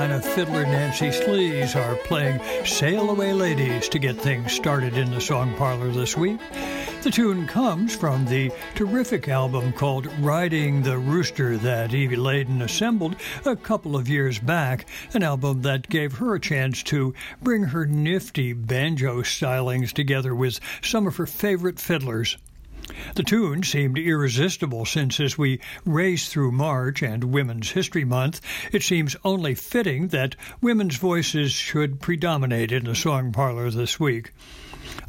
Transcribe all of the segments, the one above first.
Carolina fiddler Nancy Sluys are playing Sail Away Ladies to get things started in the song parlor this week. The tune comes from the terrific album called Riding the Rooster that Evie Ladin assembled a couple of years back, an album that gave her a chance to bring her nifty banjo stylings together with some of her favorite fiddlers. The tune seemed irresistible since, as we race through March and Women's History Month, it seems only fitting that women's voices should predominate in the song parlor this week.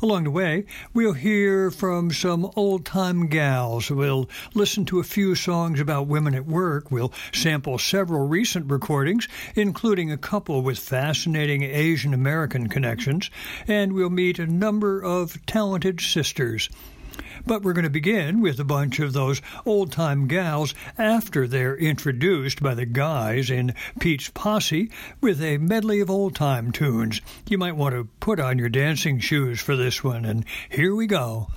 Along the way, we'll hear from some old time gals. We'll listen to a few songs about women at work. We'll sample several recent recordings, including a couple with fascinating Asian American connections. And we'll meet a number of talented sisters. But we're going to begin with a bunch of those old time gals after they're introduced by the guys in Pete's Posse with a medley of old time tunes. You might want to put on your dancing shoes for this one, and here we go.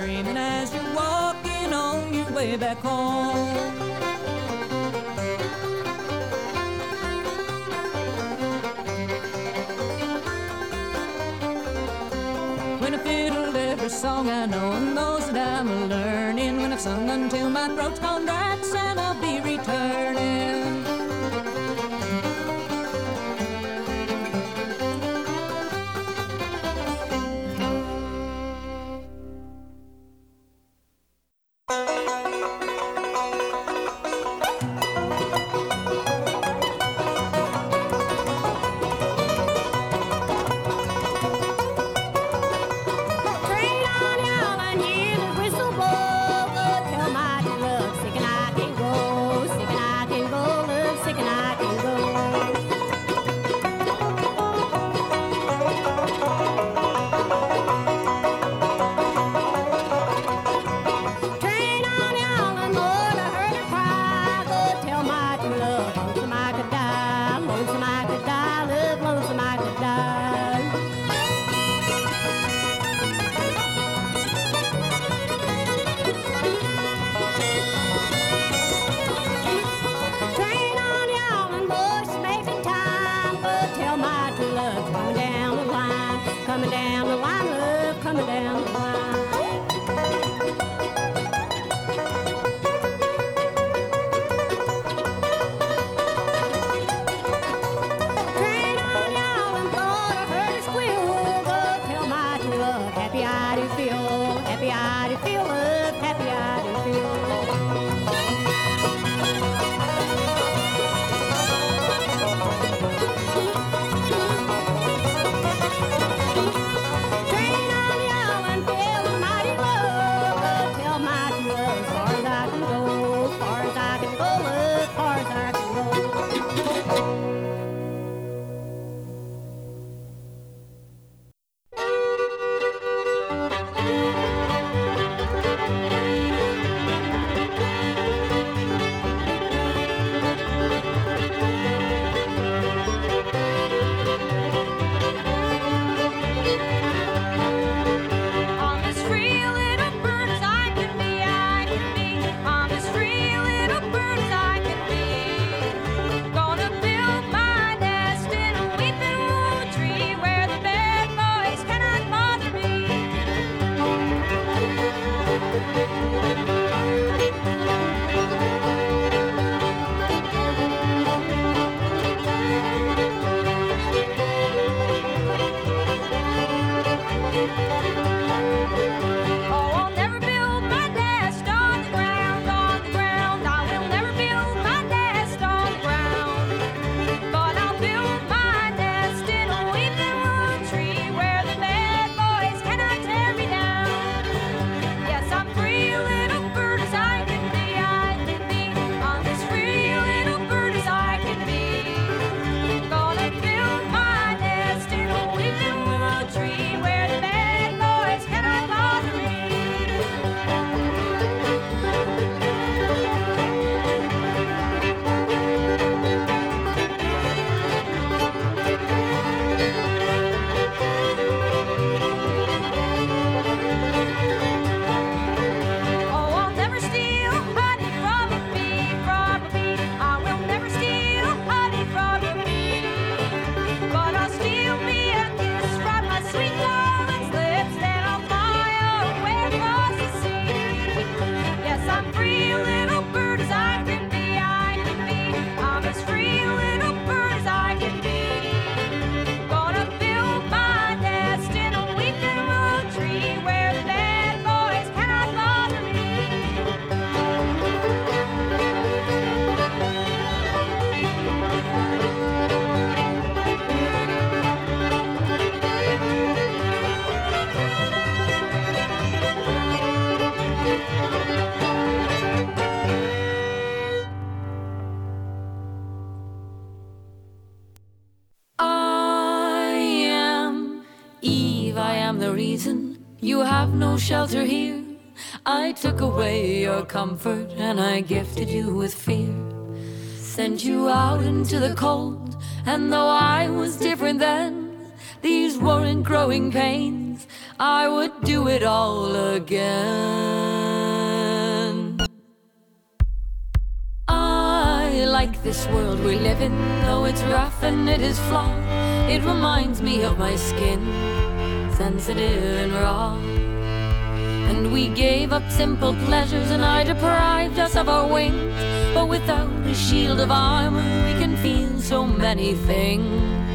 dreaming as you're walking on your way back home. When I fiddled every song I know and those that I'm learning, when I've sung until my throat's gone dry, and I'll be returning. comfort, and I gifted you with fear. Sent you out into the cold, and though I was different then, these weren't growing pains. I would do it all again. I like this world we live in, though it's rough and it is flawed. It reminds me of my skin, sensitive and raw. And we gave up simple pleasures, and I deprived us of our wings. But without a shield of armor, we can feel so many things.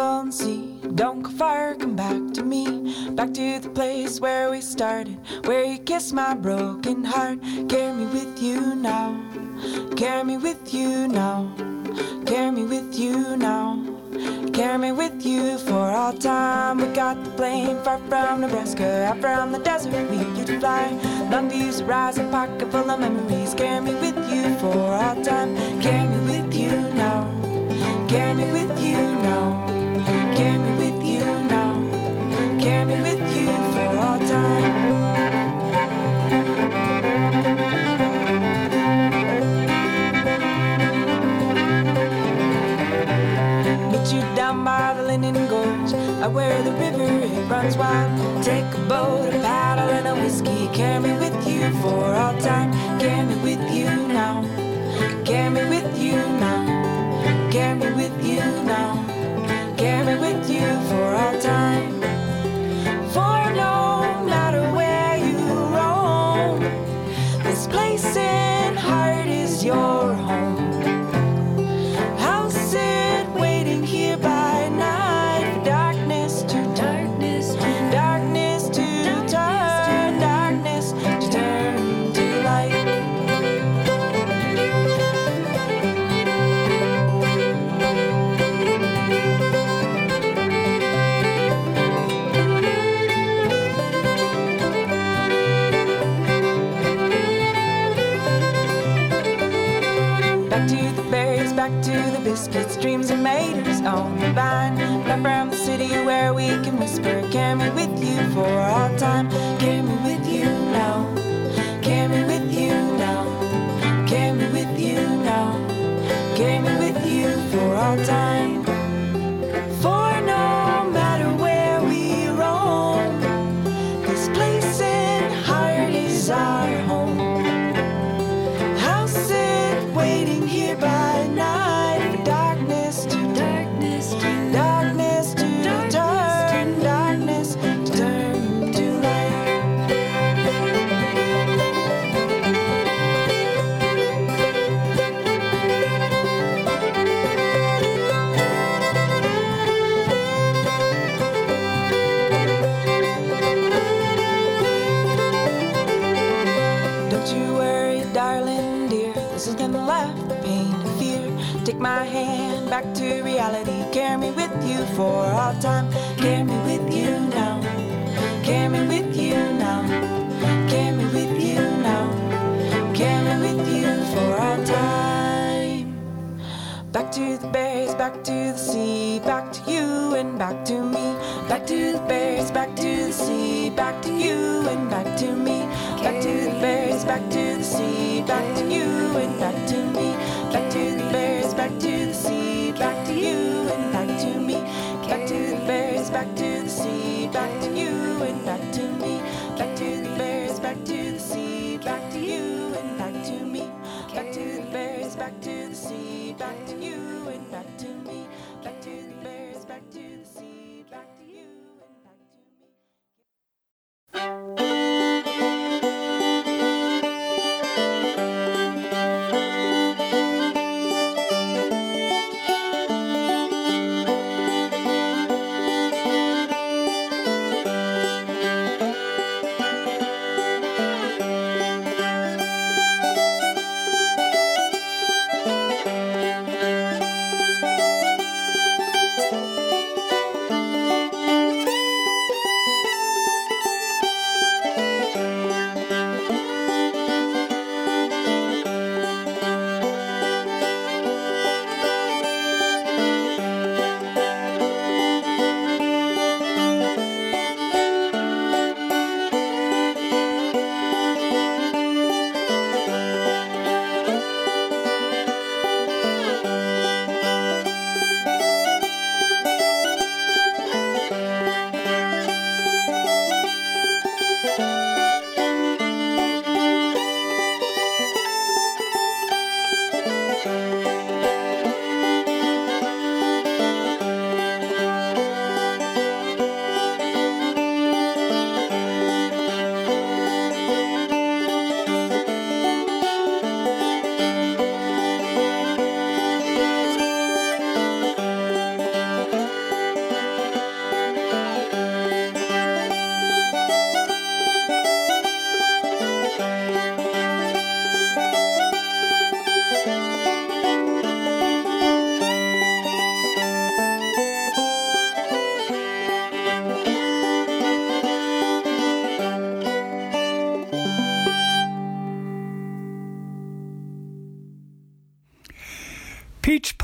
and. Don't go far, come back to me. Back to the place where we started, where you kissed my broken heart. Carry me with you now. Carry me with you now. Carry me with you now. Carry me with you for all time. We got the plane far from Nebraska, out from the desert. We could fly. Long views rise, a pocket full of memories. Carry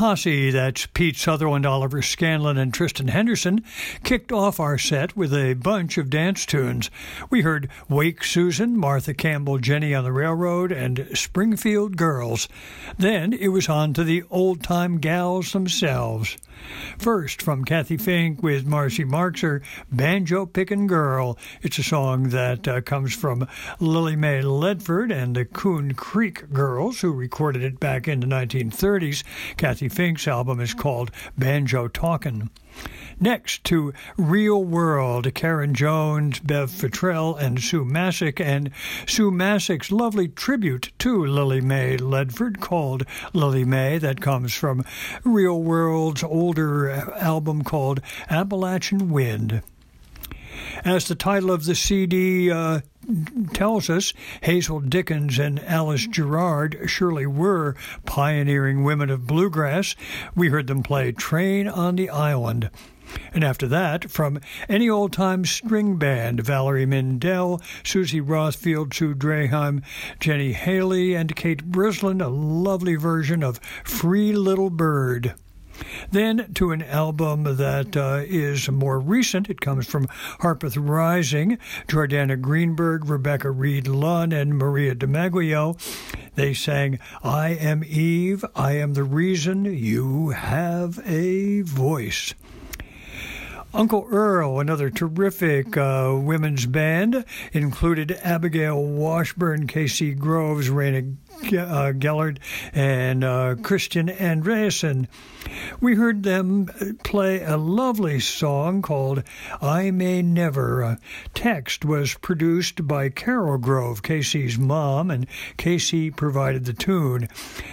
Posse, that's Pete Sutherland, Oliver Scanlon, and Tristan Henderson, kicked off our set with a bunch of dance tunes. We heard Wake Susan, Martha Campbell, Jenny on the Railroad, and Springfield Girls. Then it was on to the old time gals themselves. First, from Cathy Fink with Marcy Marxer, Banjo Pickin' Girl. It's a song that uh, comes from Lily May Ledford and the Coon Creek Girls, who recorded it back in the 1930s. Cathy Fink's album is called Banjo Talkin'. Next to Reel World, Karen Jones, Bev Futrell, and Sue Massek, and Sue Massek's lovely tribute to Lily May Ledford called Lily May, that comes from Reel World's older album called Appalachian Wind. As the title of the CD uh, tells us, Hazel Dickens and Alice Gerrard surely were pioneering women of bluegrass. We heard them play Train on the Island. And after that, from any old time string band, Valerie Mindel, Susie Rothfield, Sue Draheim, Genny Haley, and Kate Brislin, a lovely version of Free Little Bird. Then to an album that uh, is more recent. It comes from Harpeth Rising, Jordana Greenberg, Rebecca Reed Lunn, and Maria Di Meglio. They sang, I am Eve, I am the reason you have a voice. Uncle Earl, another terrific uh, women's band, included Abigail Washburn, KC Groves, Rayna uh, Gellert, and uh, Kristin Andreassen. We heard them play a lovely song called I May Never. Text was produced by Carol Grove, KC's mom, and Casey provided the tune.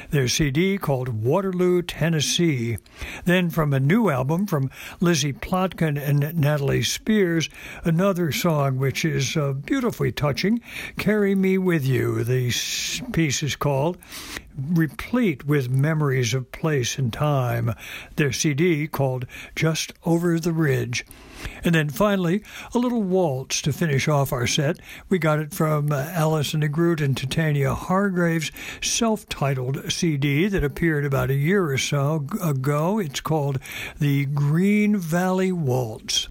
Their CD called Waterloo, Tennessee. Then from a new album from Lizzie Plotkin and Natalie Spears, another song which is uh, beautifully touching, Carry Me With You. The piece is called replete with memories of place and time. Their CD called Just Over the Ridge. And then finally, a little waltz to finish off our set. We got it from uh, Allison de Groot and Tatiana Hargreaves' self titled CD that appeared about a year or so ago. It's called The Green Valley Waltz.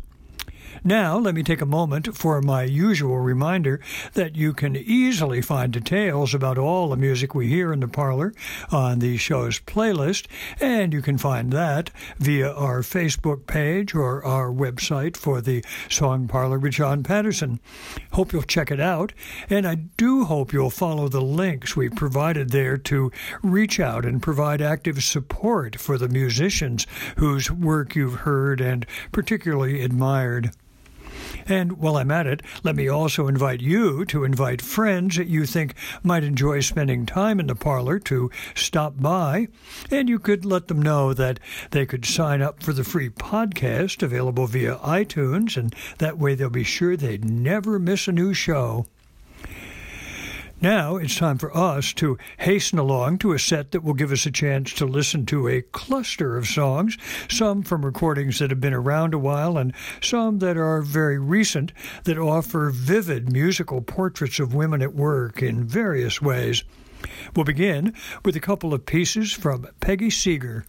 Now, let me take a moment for my usual reminder that you can easily find details about all the music we hear in the parlor on the show's playlist, and you can find that via our Facebook page or our website for the Song Parlor with John Patterson. Hope you'll check it out, and I do hope you'll follow the links we provided there to reach out and provide active support for the musicians whose work you've heard and particularly admired. And while I'm at it, let me also invite you to invite friends that you think might enjoy spending time in the parlor to stop by. And you could let them know that they could sign up for the free podcast available via iTunes, and that way they'll be sure they'd never miss a new show. Now it's time for us to hasten along to a set that will give us a chance to listen to a cluster of songs, some from recordings that have been around a while and some that are very recent, that offer vivid musical portraits of women at work in various ways. We'll begin with a couple of pieces from Peggy Seeger.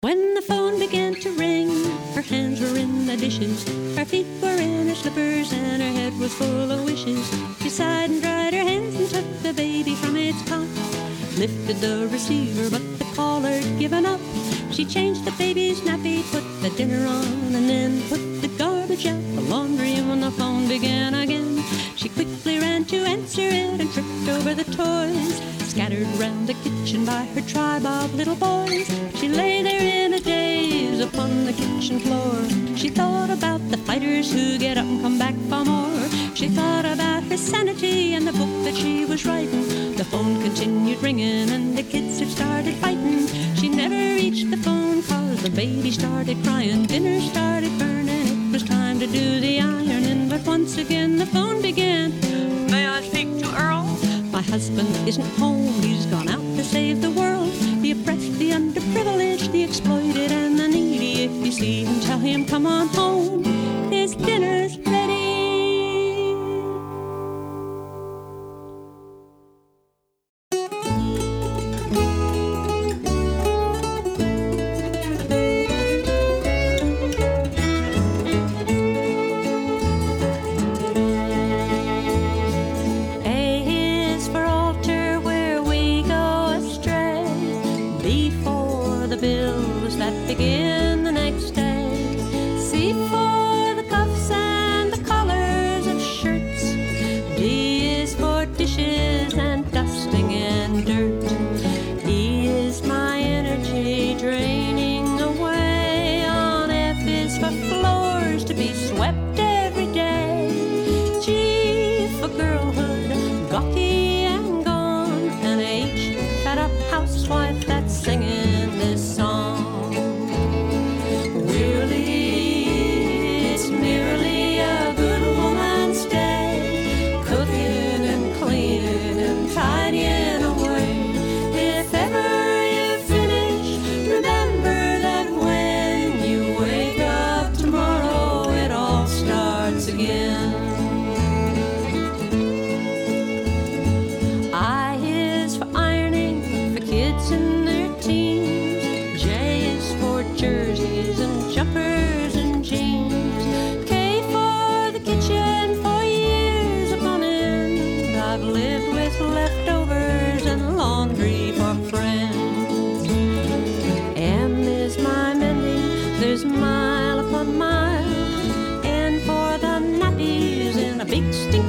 When the phone began to ring, her hands were in the dishes, her feet were in her slippers, and her head was full of wishes. She sighed and dried her hands and took the baby from its cot. Lifted the receiver, but the caller had given up. She changed the baby's nappy, put the dinner on, and then put the the laundry, when the phone began again, she quickly ran to answer it and tripped over the toys scattered round the kitchen by her tribe of little boys. She lay there in a daze upon the kitchen floor. She thought about the fighters who get up and come back for more. She thought about her sanity and the book that she was writing. The phone continued ringing and the kids had started fighting. She never reached the phone cause the baby started crying. Dinner started burning. Was time to do the ironing. But once again the phone began. May I speak to Earl? My husband isn't home, he's gone out to save the world. The oppressed, the underprivileged, the exploited, and the needy. If you see him, tell him, come on home. His dinner's ready.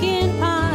Big stinking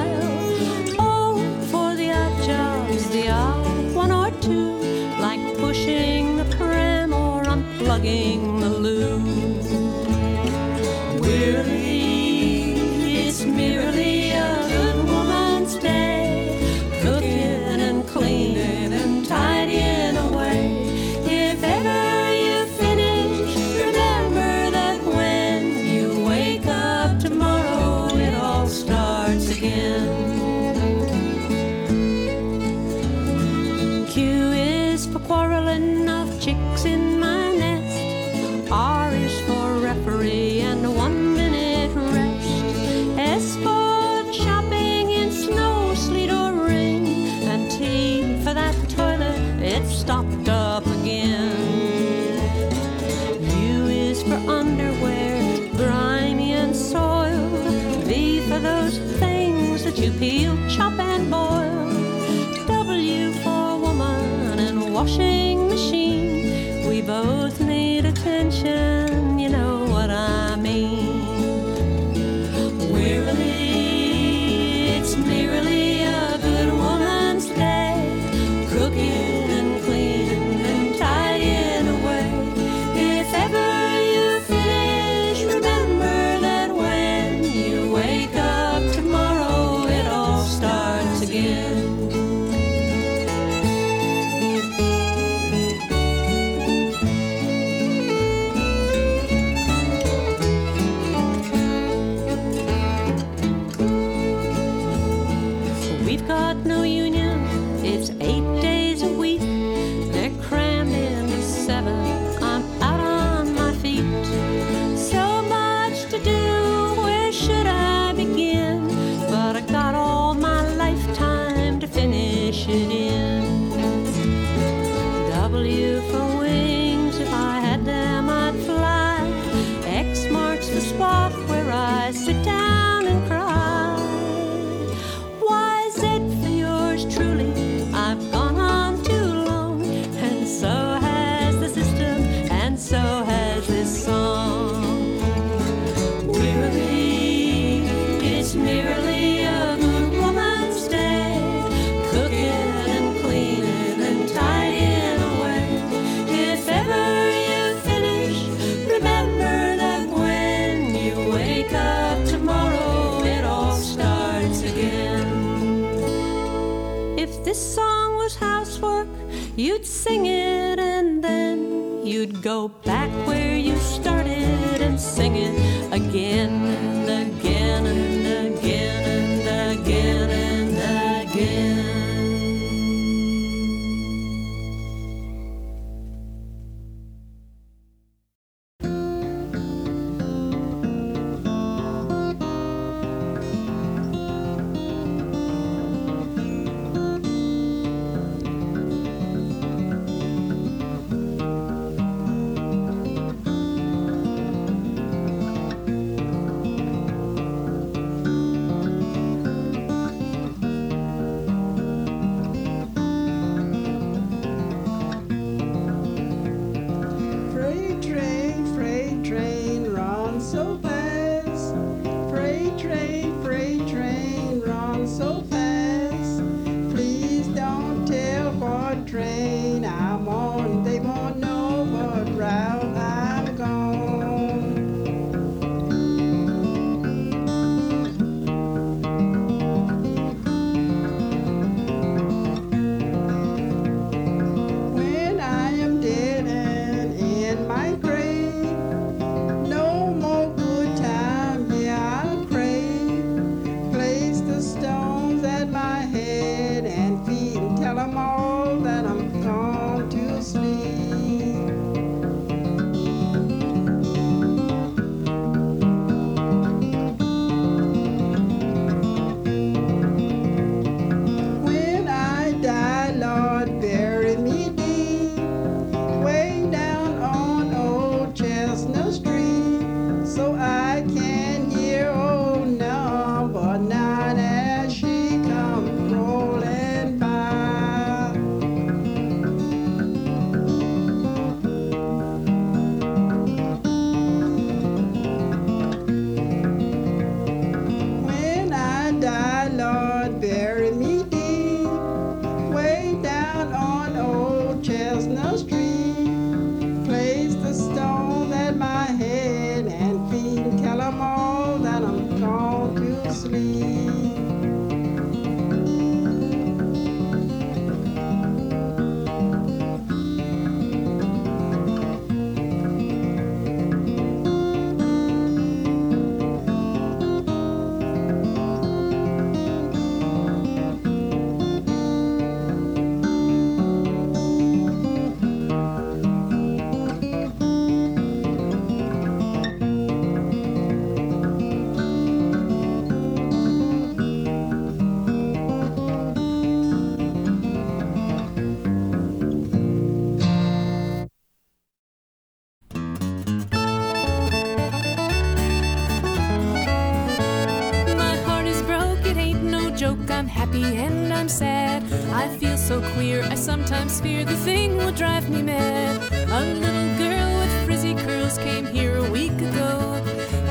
so queer, I sometimes fear the thing will drive me mad. A little girl with frizzy curls came here a week ago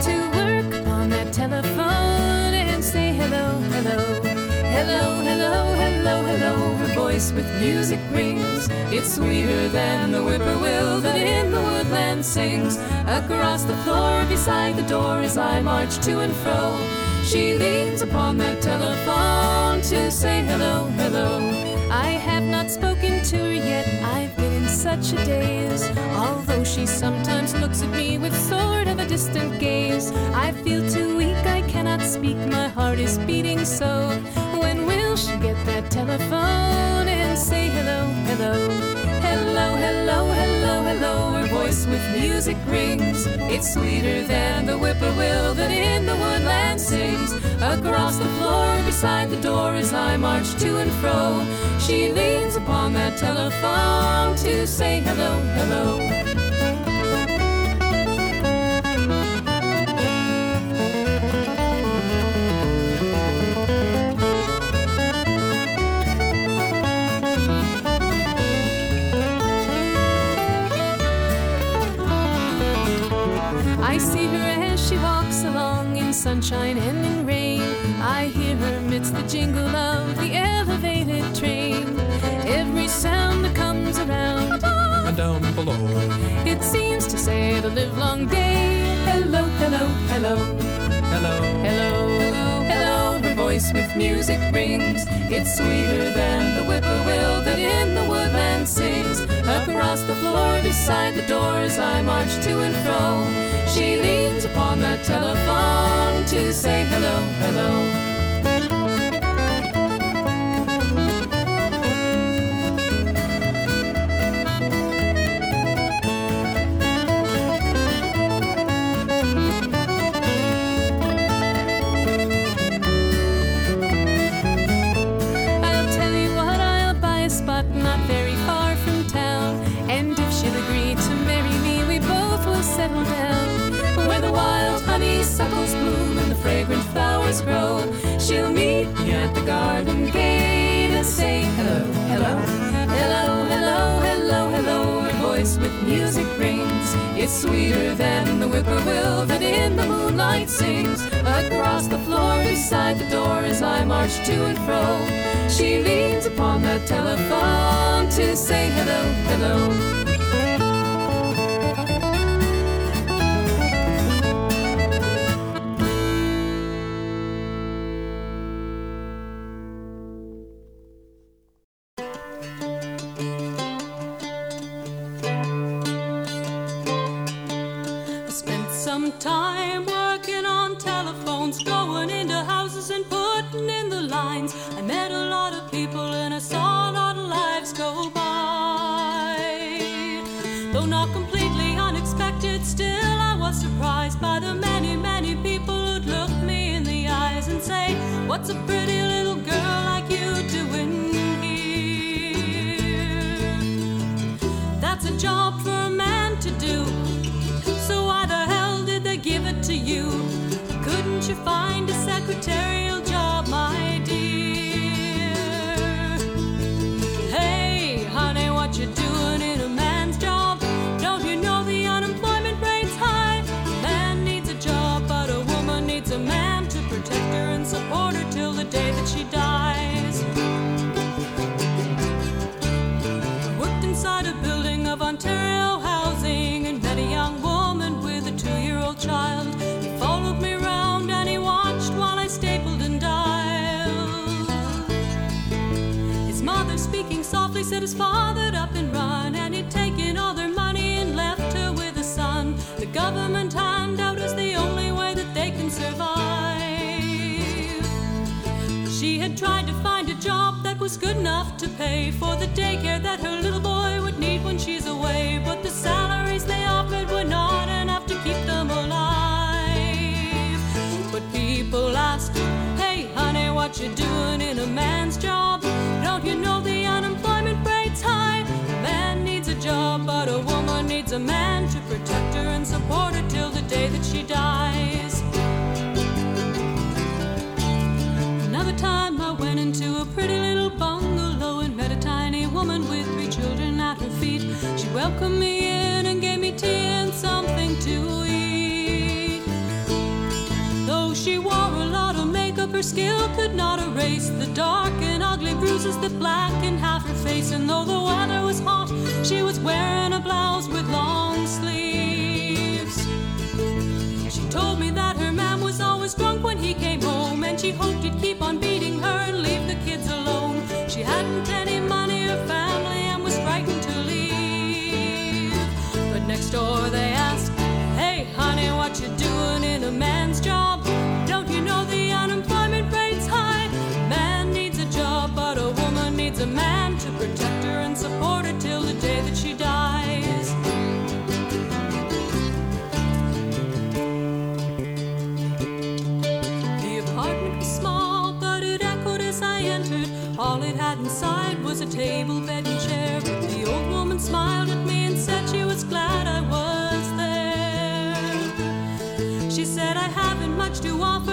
to work on that telephone and say hello, hello. Hello, hello, hello, hello. Her voice with music rings. It's sweeter than the whippoorwill that in the woodland sings. Across the floor beside the door as I march to and fro. She leans upon that telephone to say hello, hello. I have not spoken to her yet. I've been in such a daze. Although she sometimes looks at me with sort of a distant gaze. I feel too weak, I cannot speak. My heart is beating so. When will she get that telephone and say hello, hello? Hello, hello, hello, hello. Her voice with music rings. It's sweeter than the whippoorwill that in the woodland sings. Across the floor beside the door as I march to and fro. She leans upon that telephone to say hello, hello. Jingle of the elevated train. Every sound that comes around, and down below. it seems to say the livelong day. Hello, hello, hello. Hello. Hello, hello, her voice with music rings. It's sweeter than the whippoorwill that in the woodland sings. Across the floor beside the doors, I march to and fro. She leans upon the telephone to say hello, hello. Fragrant flowers grow. She'll meet me at the garden gate and say hello, hello, hello, hello, hello, hello. Her voice with music rings. It's sweeter than the whippoorwill that in the moonlight sings. Across the floor beside the door as I march to and fro. She leans upon the telephone to say hello, hello.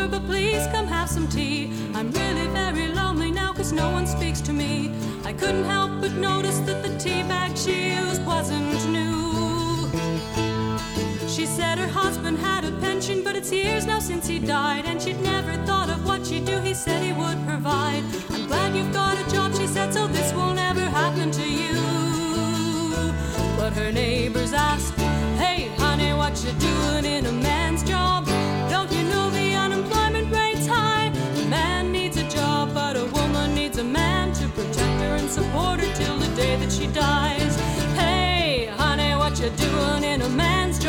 over, but please come have some tea. I'm really very lonely now, cause no one speaks to me. I couldn't help but notice that the tea bag she used wasn't new. She said her husband had a pension, but it's years now since he died, and she'd never thought of what she'd do. He said he would provide. I'm glad you've got a job, she said, so this won't ever happen to you. But her neighbors asked, Hey, honey, what you doing in a dies. Hey, honey, what you doing in a man's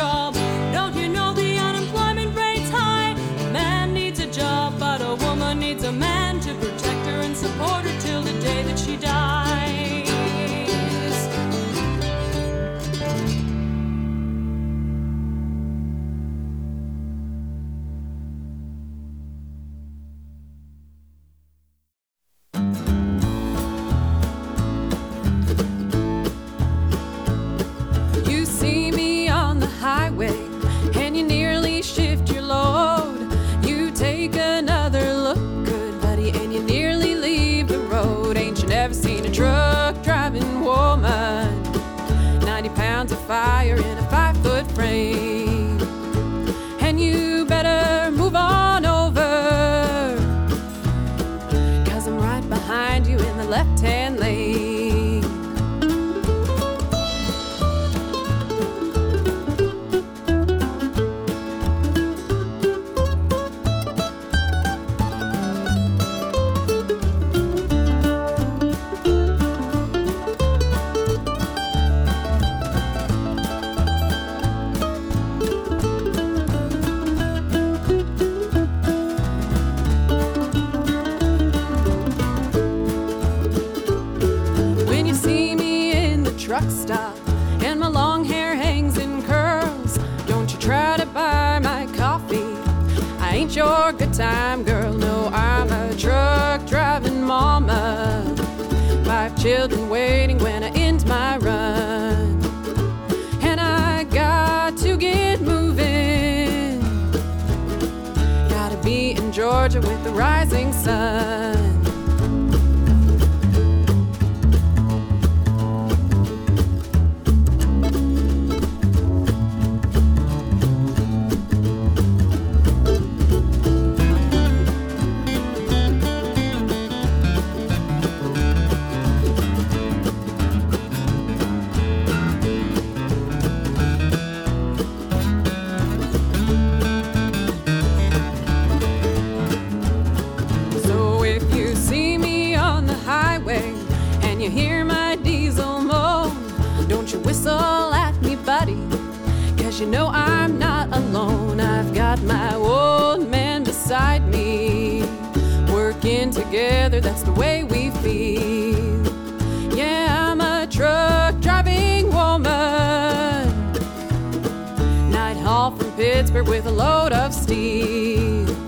children waiting when I end my run. And I got to get moving. Gotta be in Georgia with the rising sun. you know I'm not alone. I've got my old man beside me. Working together, that's the way we feel. Yeah, I'm a truck driving woman. Night haul from Pittsburgh with a load of steel.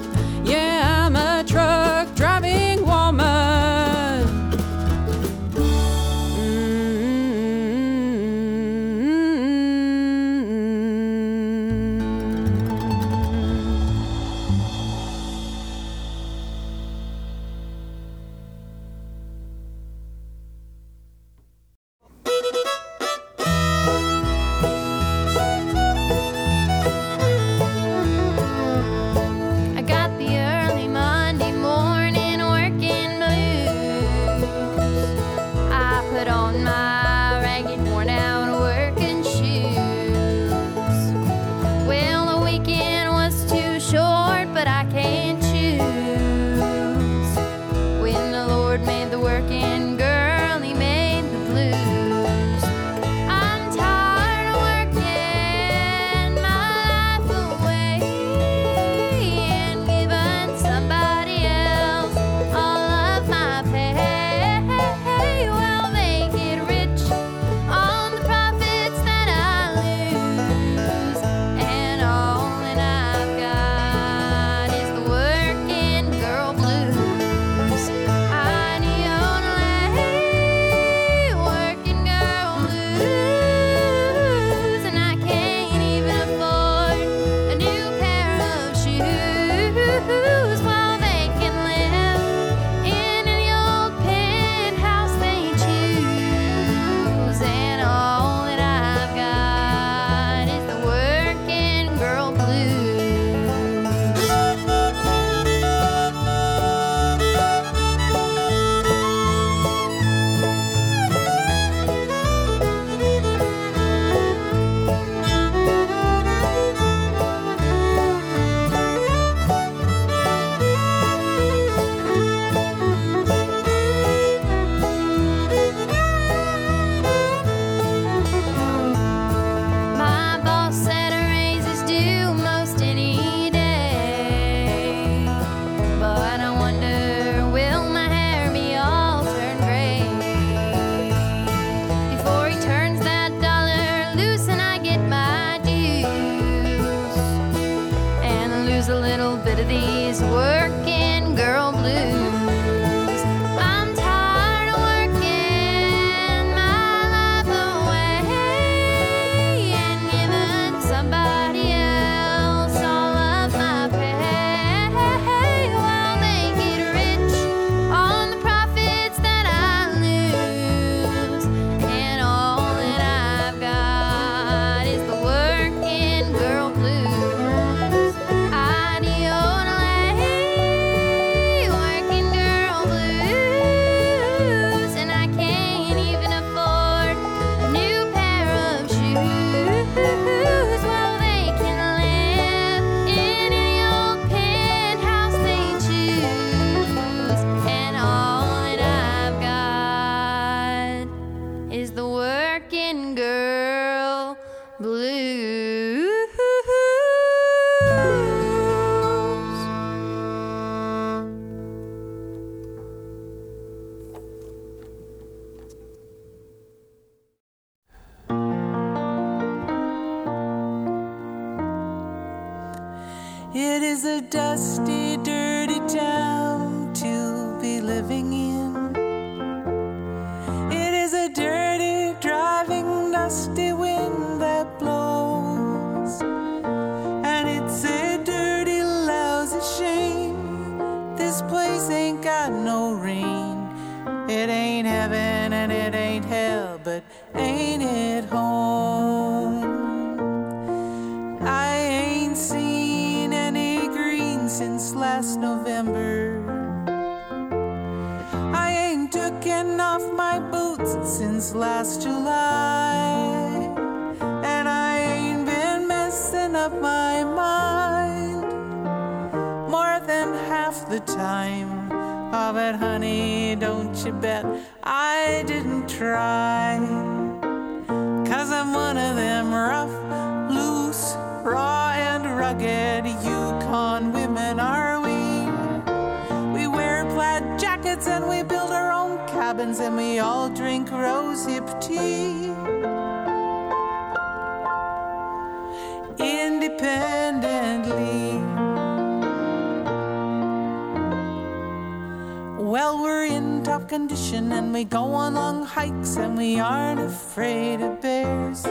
A dusty, dirty you bet I didn't try. Cause I'm one of them rough, loose, raw, and rugged Yukon women, are we? We wear plaid jackets and we build our own cabins and we all drink rose hip tea. Condition and we go on long hikes and we aren't afraid of bears.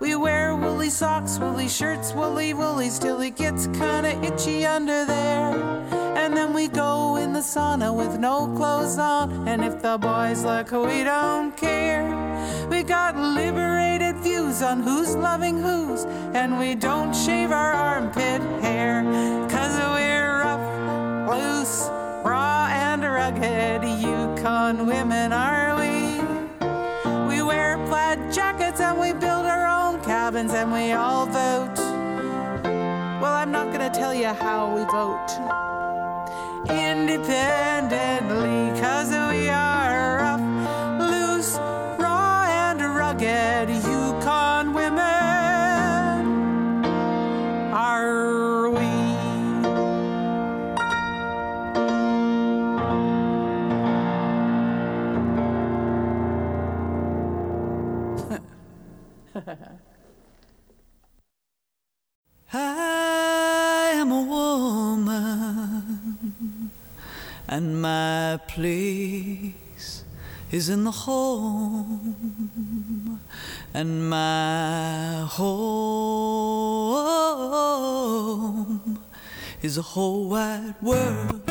We wear woolly socks, woolly shirts, woolly woolies till it gets kinda itchy under there. And then we go in the sauna with no clothes on. And if the boys look, we don't care. We got liberated views on who's loving who's. And we don't shave our armpit hair. Cause we're rough, loose, raw, and rugged Yukon women, are we? We wear plaid jackets and we build our own cabins and we all vote. Well, I'm not gonna tell you how we vote. Independently, cause I am a woman, and my place is in the home, and my home is a whole wide world.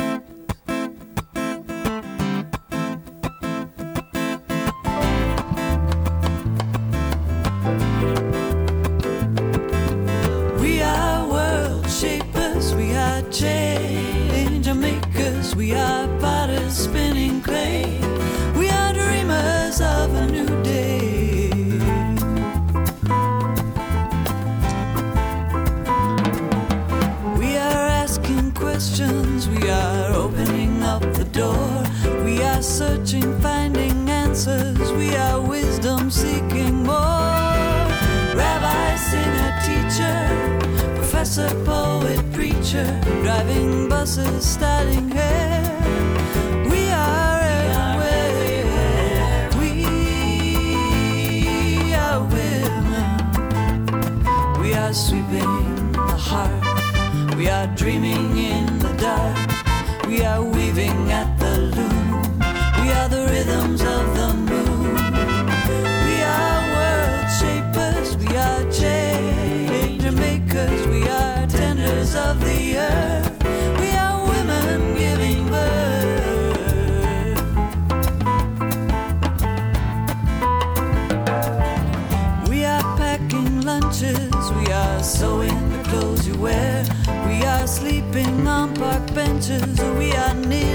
We are potters spinning clay, we are dreamers of a new day. We are asking questions, we are opening up the door, we are searching, finding answers, we are wisdom seeking more. Rabbi, singer, teacher, professor, poet, preacher, driving buses, styling hair. We are everywhere. We are women. We are sweeping the heart. We are dreaming in the dark. We are weaving at the benches. We are kneeling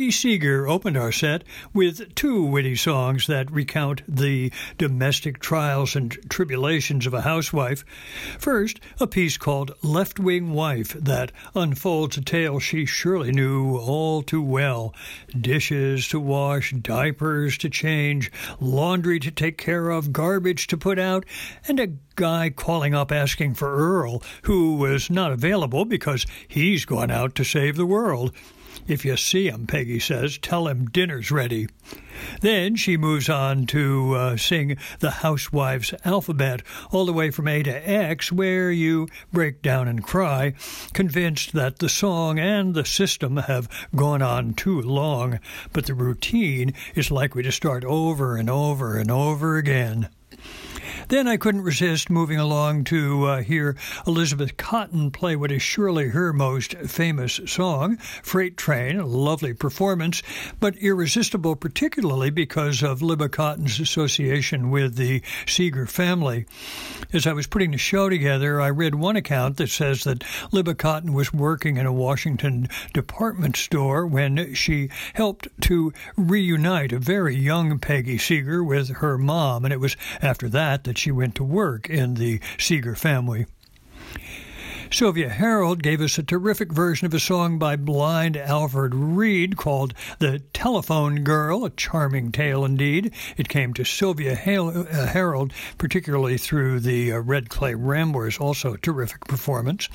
Peggy Seeger opened our set with two witty songs that recount the domestic trials and tribulations of a housewife. First, a piece called Left Wing Wife that unfolds a tale she surely knew all too well dishes to wash, diapers to change, laundry to take care of, garbage to put out, and a guy calling up asking for Earl, who was not available because he's gone out to save the world. If you see him, Peggy says, tell him dinner's ready. Then she moves on to uh, sing the Housewife's Alphabet, all the way from A to X, where you break down and cry, convinced that the song and the system have gone on too long, but the routine is likely to start over and over and over again. Then I couldn't resist moving along to uh, hear Elizabeth Cotten play what is surely her most famous song, Freight Train, a lovely performance, but irresistible particularly because of Libba Cotten's association with the Seeger family. As I was putting the show together, I read one account that says that Libba Cotten was working in a Washington department store when she helped to reunite a very young Peggy Seeger with her mom, and it was after that that she went to work in the Seeger family. Sylvia Herold gave us a terrific version of a song by blind Alfred Reed called The Telephone Girl, a charming tale indeed. It came to Sylvia uh, Herold, particularly through the uh, Red Clay Ramblers, also a terrific performance.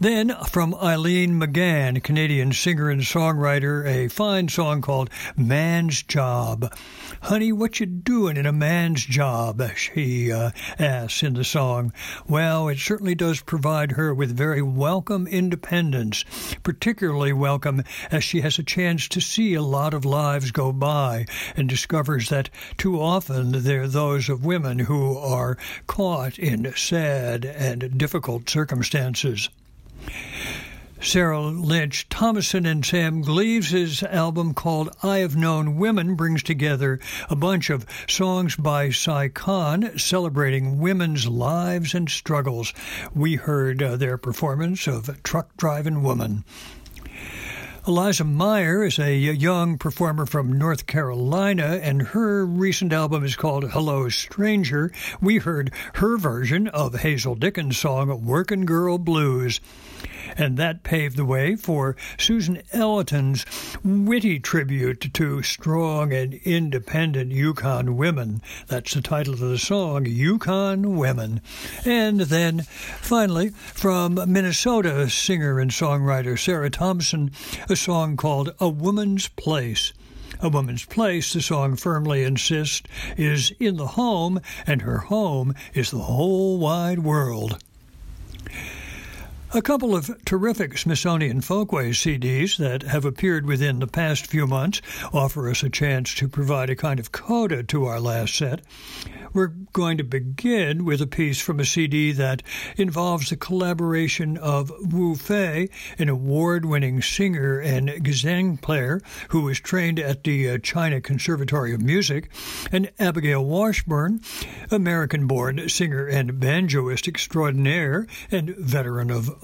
Then, from Eileen McGann, Canadian singer and songwriter, a fine song called Man's Job. Honey, what you doing in a man's job? She uh, asks in the song. Well, it certainly does provide her with very welcome independence, particularly welcome as she has a chance to see a lot of lives go by and discovers that too often they're those of women who are caught in sad and difficult circumstances. Saro Lynch-Thomason and Sam Gleaves' album called I Have Known Women brings together a bunch of songs by Si Kahn celebrating women's lives and struggles. We heard uh, their performance of Truck Driving Woman. Eliza Meyer is a young performer from North Carolina, and her recent album is called Hello Stranger. We heard her version of Hazel Dickens' song Workin' Girl Blues and that paved the way for Susan Ellington's witty tribute to strong and independent Yukon women. That's the title of the song, Yukon Women. And then finally, from Minnesota singer and songwriter Sarah Thompson, a song called A Woman's Place. A Woman's Place, the song firmly insists, is in the home, and her home is the whole wide world. A couple of terrific Smithsonian Folkways CDs that have appeared within the past few months offer us a chance to provide a kind of coda to our last set. We're going to begin with a piece from a CD that involves the collaboration of Wu Fei, an award winning singer and guzheng player who was trained at the uh, China Conservatory of Music, and Abigail Washburn, American born singer and banjoist extraordinaire and veteran of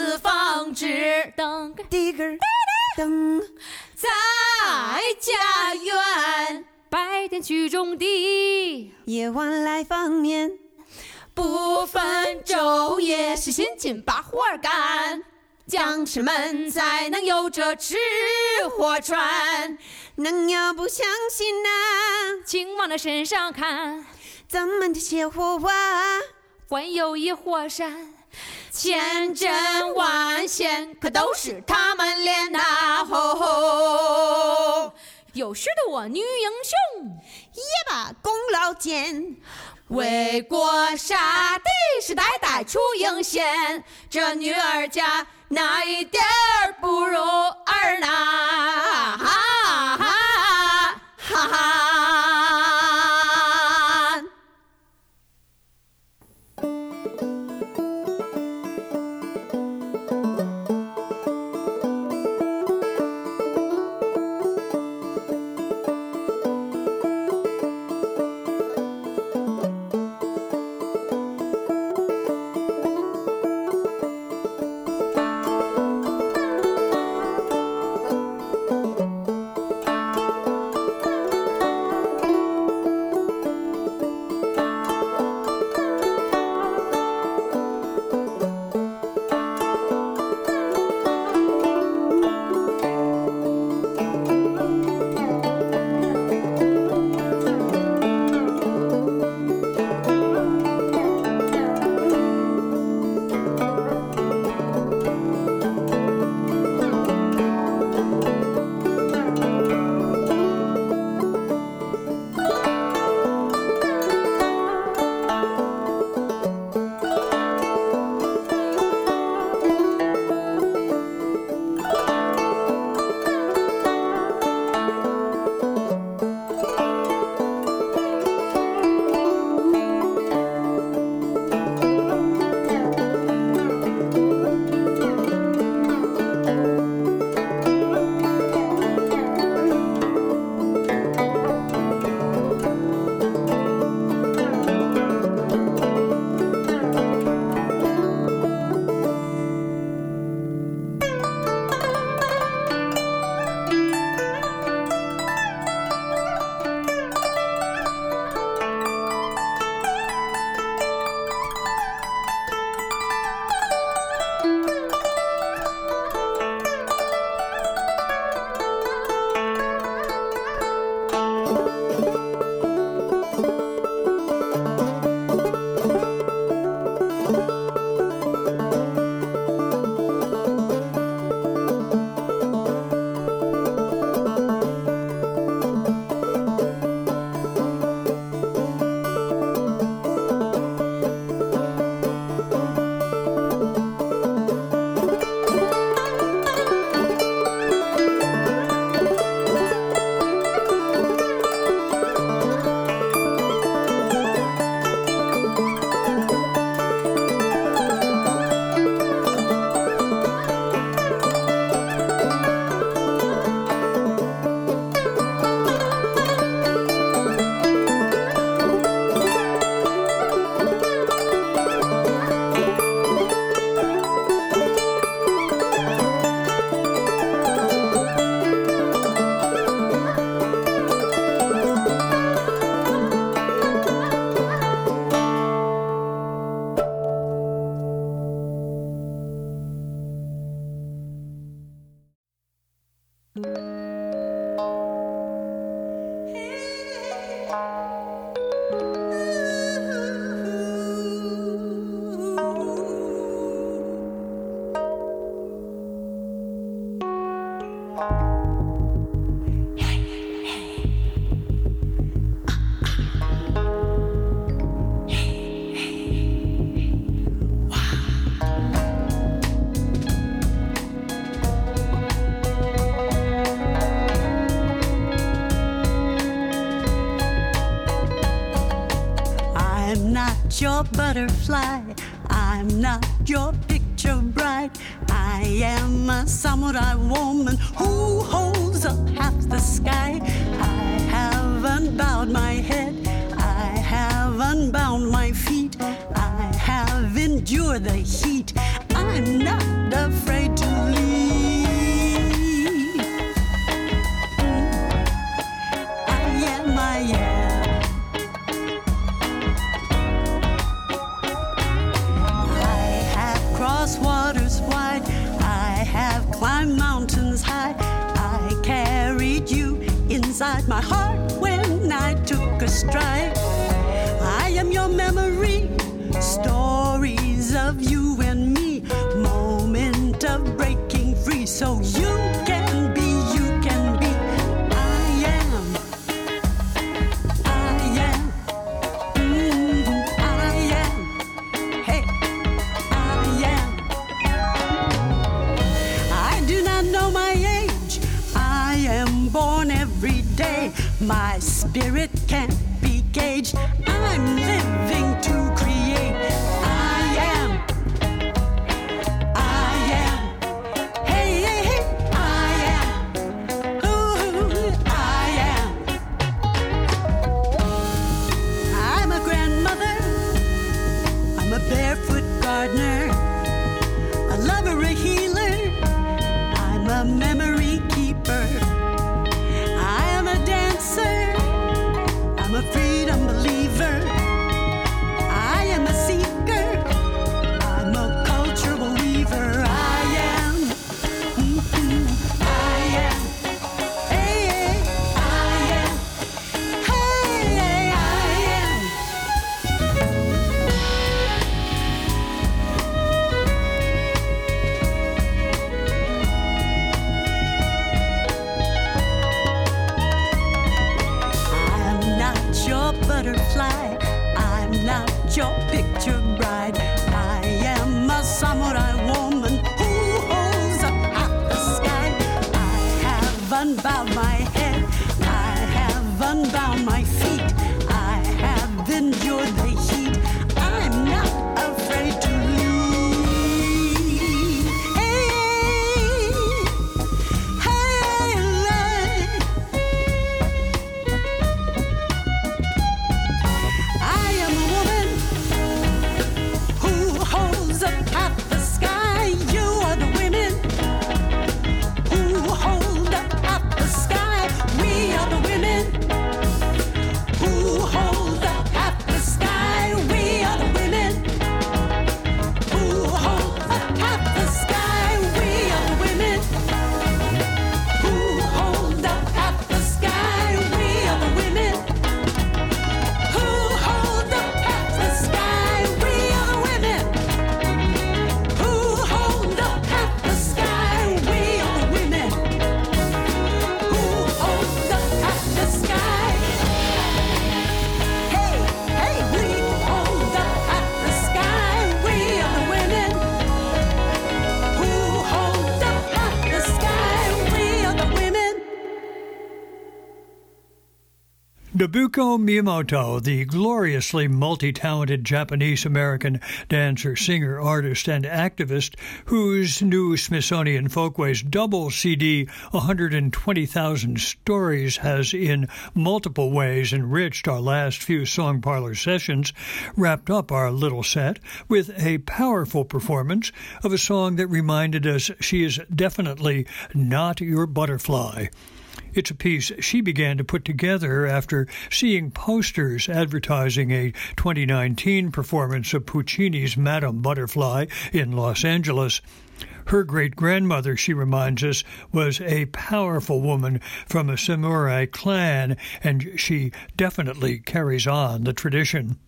子纺织噔个滴个儿噔，在家园，白天去种地。夜晚来放面，不分昼夜，是辛勤把活儿干。将士们才能有这吃货穿。能要不相信呐、请往那身上看，咱们的邪火哇，管有一火山，千针万线，可都是他们练的！吼吼，有时的我女英雄，也把功劳见。为国杀敌是代代出英贤，这女儿家哪一点儿不如儿呐？哈哈哈哈！Butterfly. I'm not your picture bride. I am a samurai woman who holds up half the sky. I haven't bowed my head. I haven't bound my feet. I have endured the heat. I'm not afraid to lead. Nobuko Miyamoto, the gloriously multi talented Japanese American dancer, singer, artist, and activist, whose new Smithsonian Folkways double CD, 120,000 Stories, has in multiple ways enriched our last few song parlor sessions, wrapped up our little set with a powerful performance of a song that reminded us she is definitely not your butterfly. It's a piece she began to put together after seeing posters advertising a 2019 performance of Puccini's Madame Butterfly in Los Angeles. Her great grandmother, she reminds us, was a powerful woman from a samurai clan, and she definitely carries on the tradition.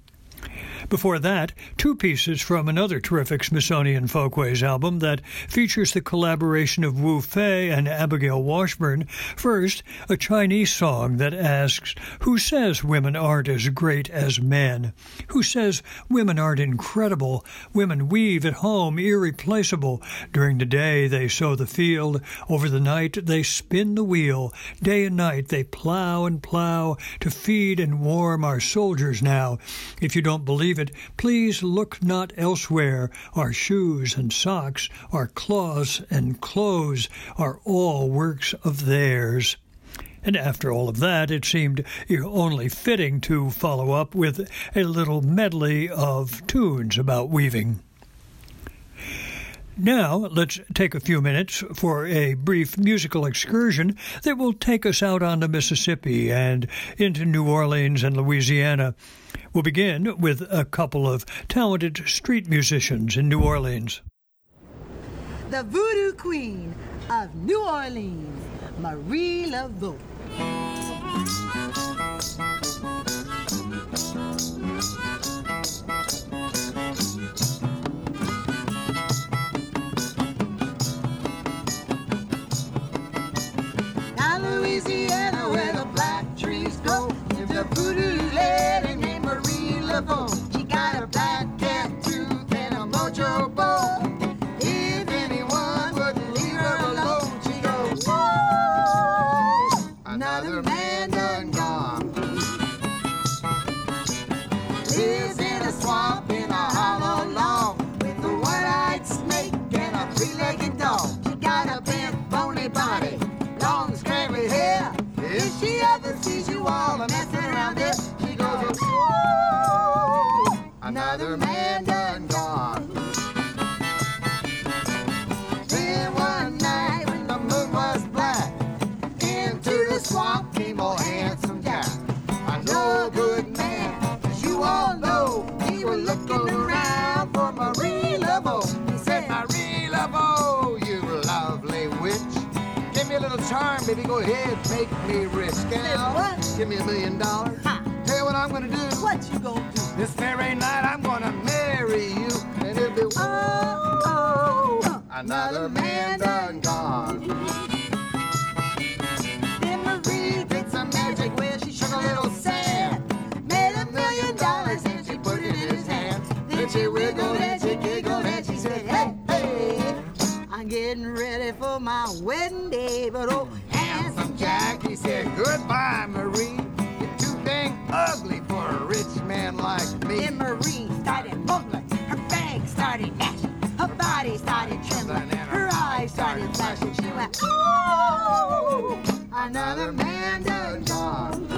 Before that, two pieces from another terrific Smithsonian Folkways album that features the collaboration of Wu Fei and Abigail Washburn. First, a Chinese song that asks, Who says women aren't as great as men? Who says women aren't incredible? Women weave at home, irreplaceable. During the day, they sow the field. Over the night, they spin the wheel. Day and night, they plow and plow to feed and warm our soldiers now. If you don't don't believe it, please look not elsewhere. Our shoes and socks, our cloths and clothes are all works of theirs. And after all of that, it seemed only fitting to follow up with a little medley of tunes about weaving. Now, let's take a few minutes for a brief musical excursion that will take us out on the Mississippi and into New Orleans and Louisiana. We'll begin with a couple of talented street musicians in New Orleans. The voodoo queen of New Orleans, Marie Laveau. Louisiana, Marie Another man done gone. Then one night when the moon was black, into the swamp came a handsome Jack. A good man, as you all know, he was looking around for Marie Laveau. He said, Marie Laveau, you lovely witch. Give me a little charm, baby. Go ahead, make me rich. Now, give me a million dollars. What I'm gonna do. What you gonna do? This very night I'm gonna marry you, and it'll be Oh, oh, another man done gone. Then Marie did some magic where she shook a little sand, made a million dollars and she put it in his hand. Then she wiggled and she giggled and she said, Hey, hey, I'm getting ready for my wedding day, but oh, handsome Jack, He said, Goodbye, Marie. You're too dang ugly for a rich man like me. Marie started bubbling, her bag started dashing, her body started trembling, her eyes started flashing. She went, Oh, another man done gone.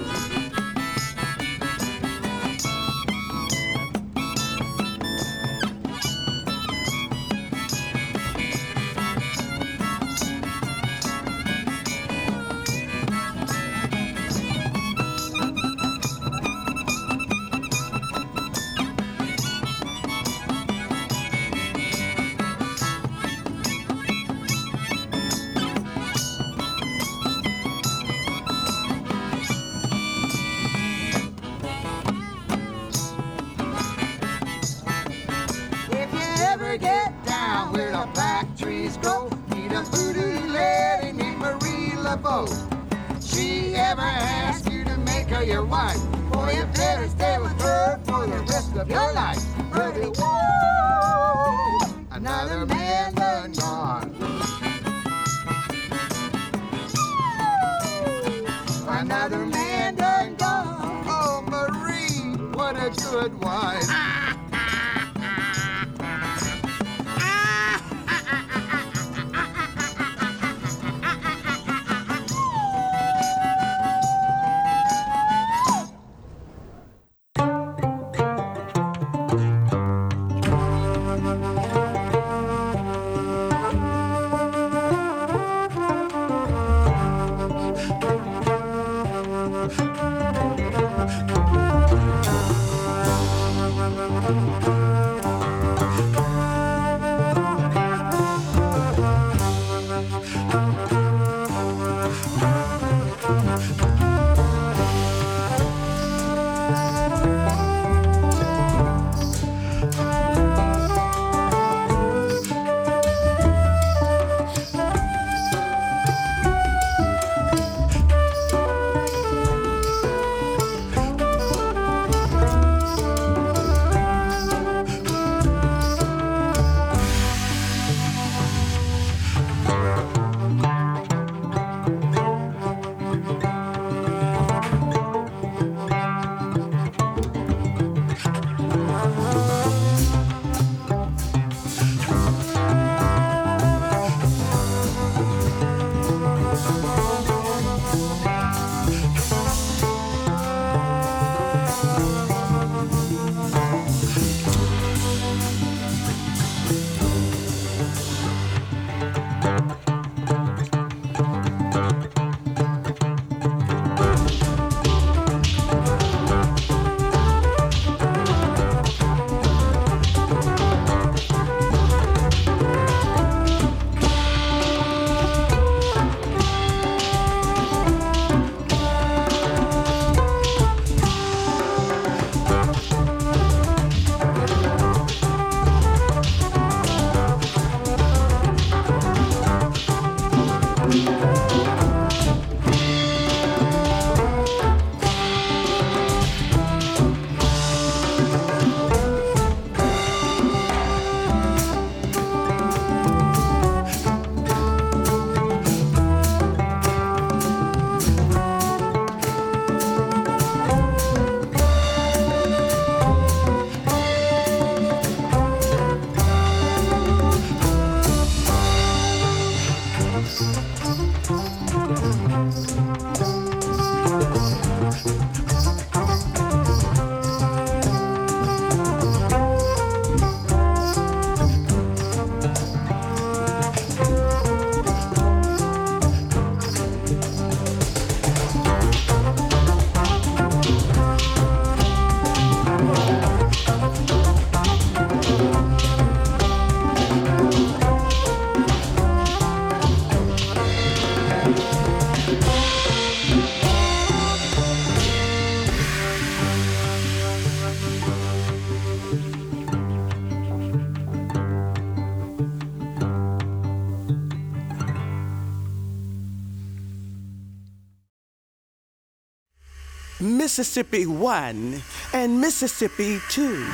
Mississippi 1 and Mississippi 2.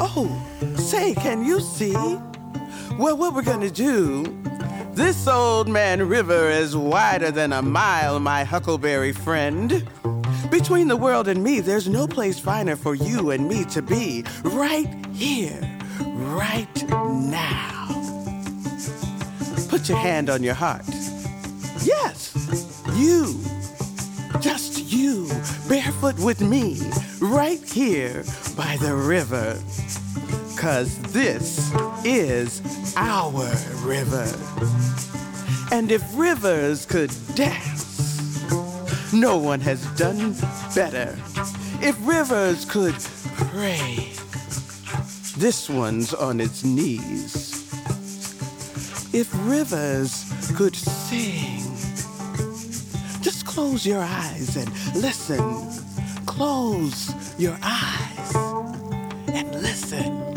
Oh, say, can you see? Well, what we're gonna do, this old man river is wider than a mile, my huckleberry friend. Between the world and me, there's no place finer for you and me to be. Right here, right now. Put your hand on your heart. Yes, you. Just you, barefoot with me, right here by the river. Cause this is our river. And if rivers could dance, no one has done better. If rivers could pray, this one's on its knees. If rivers could sing, close your eyes and listen. Close your eyes and listen.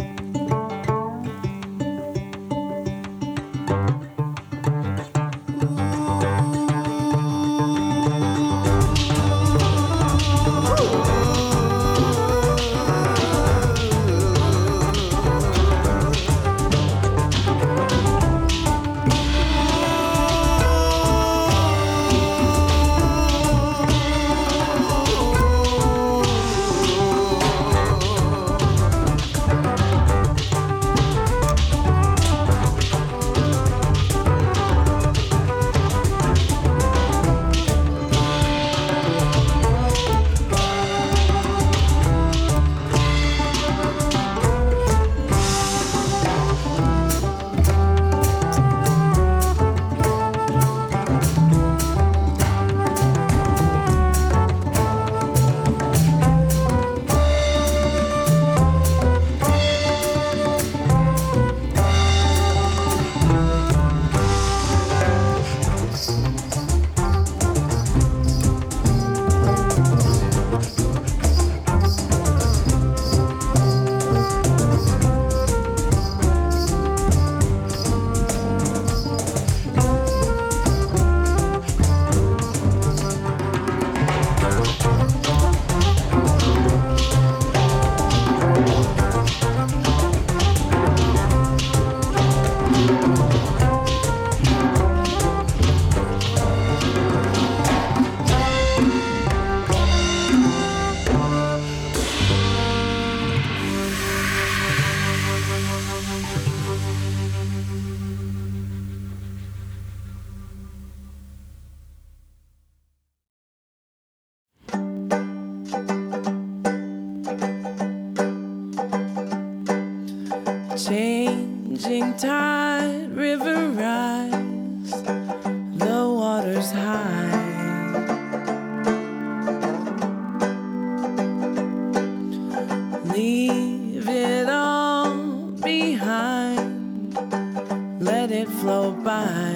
Let it flow by.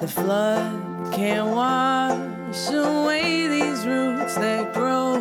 The flood can't wash away these roots that grow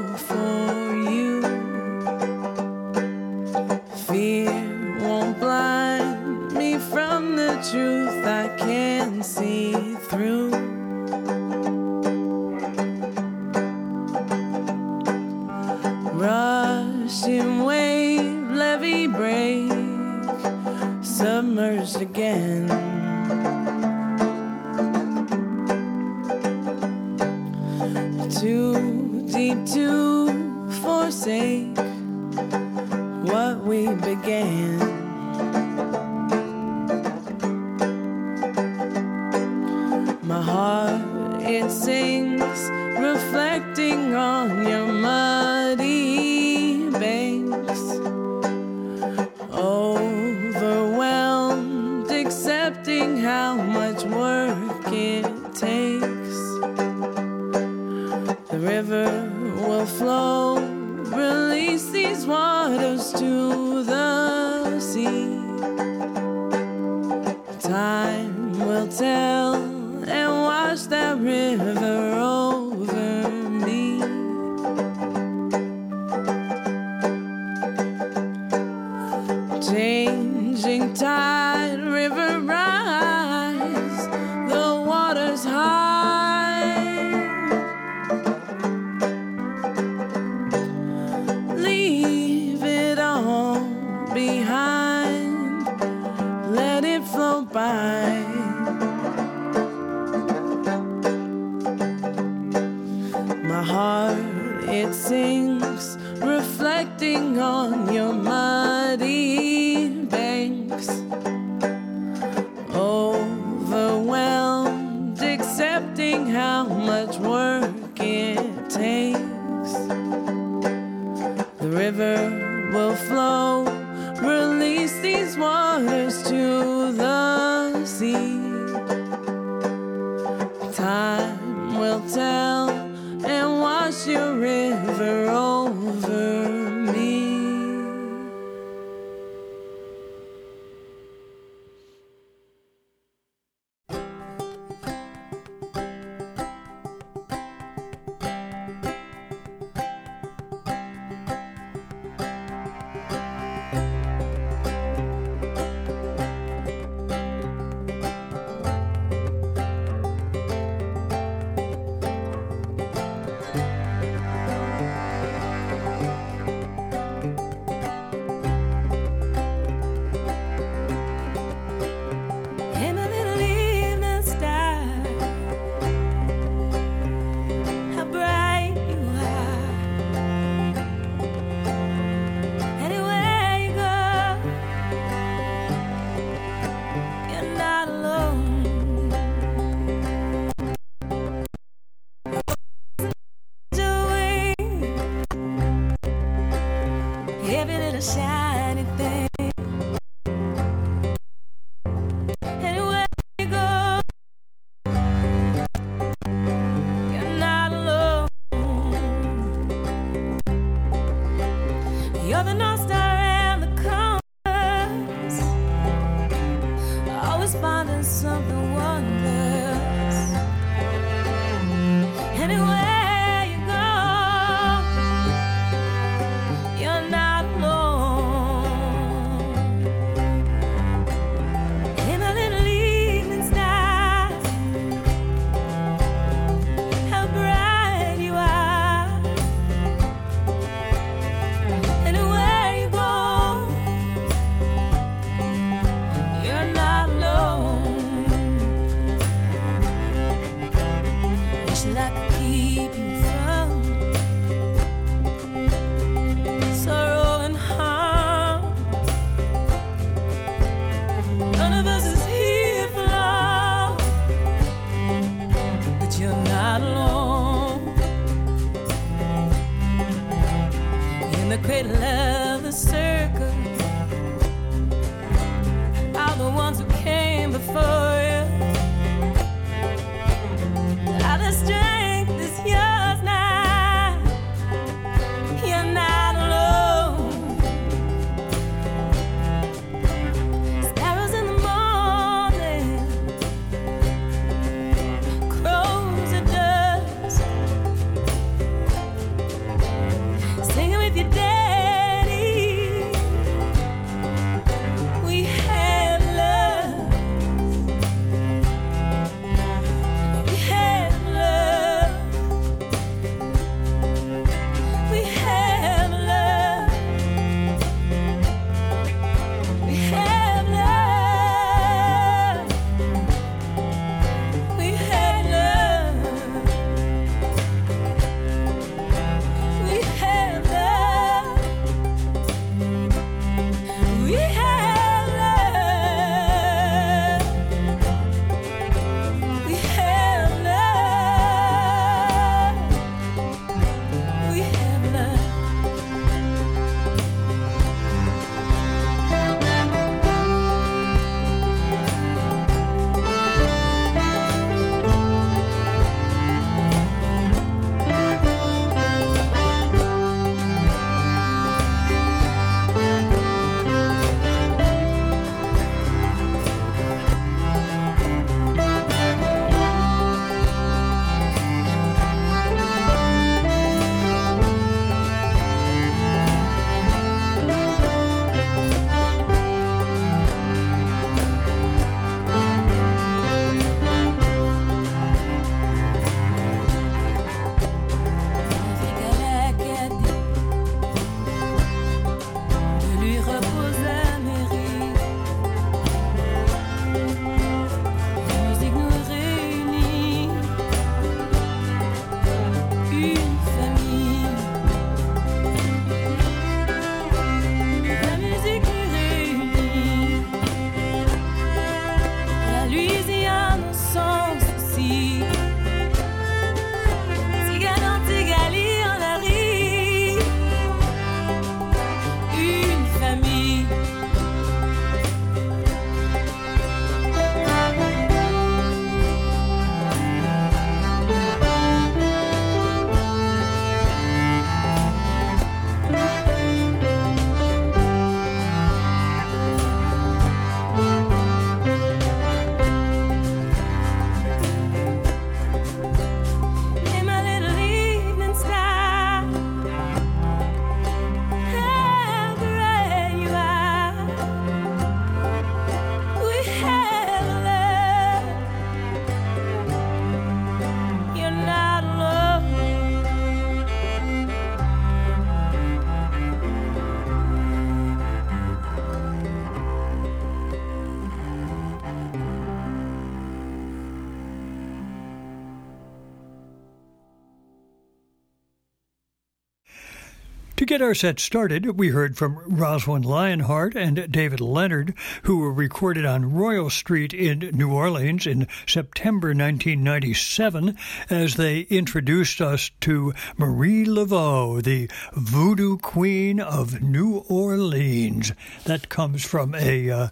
get our set started, we heard from Rosalind Lionheart and David Leonard, who were recorded on Royal Street in New Orleans in September 1997 as they introduced us to Marie Laveau, the voodoo queen of New Orleans. That comes from a uh,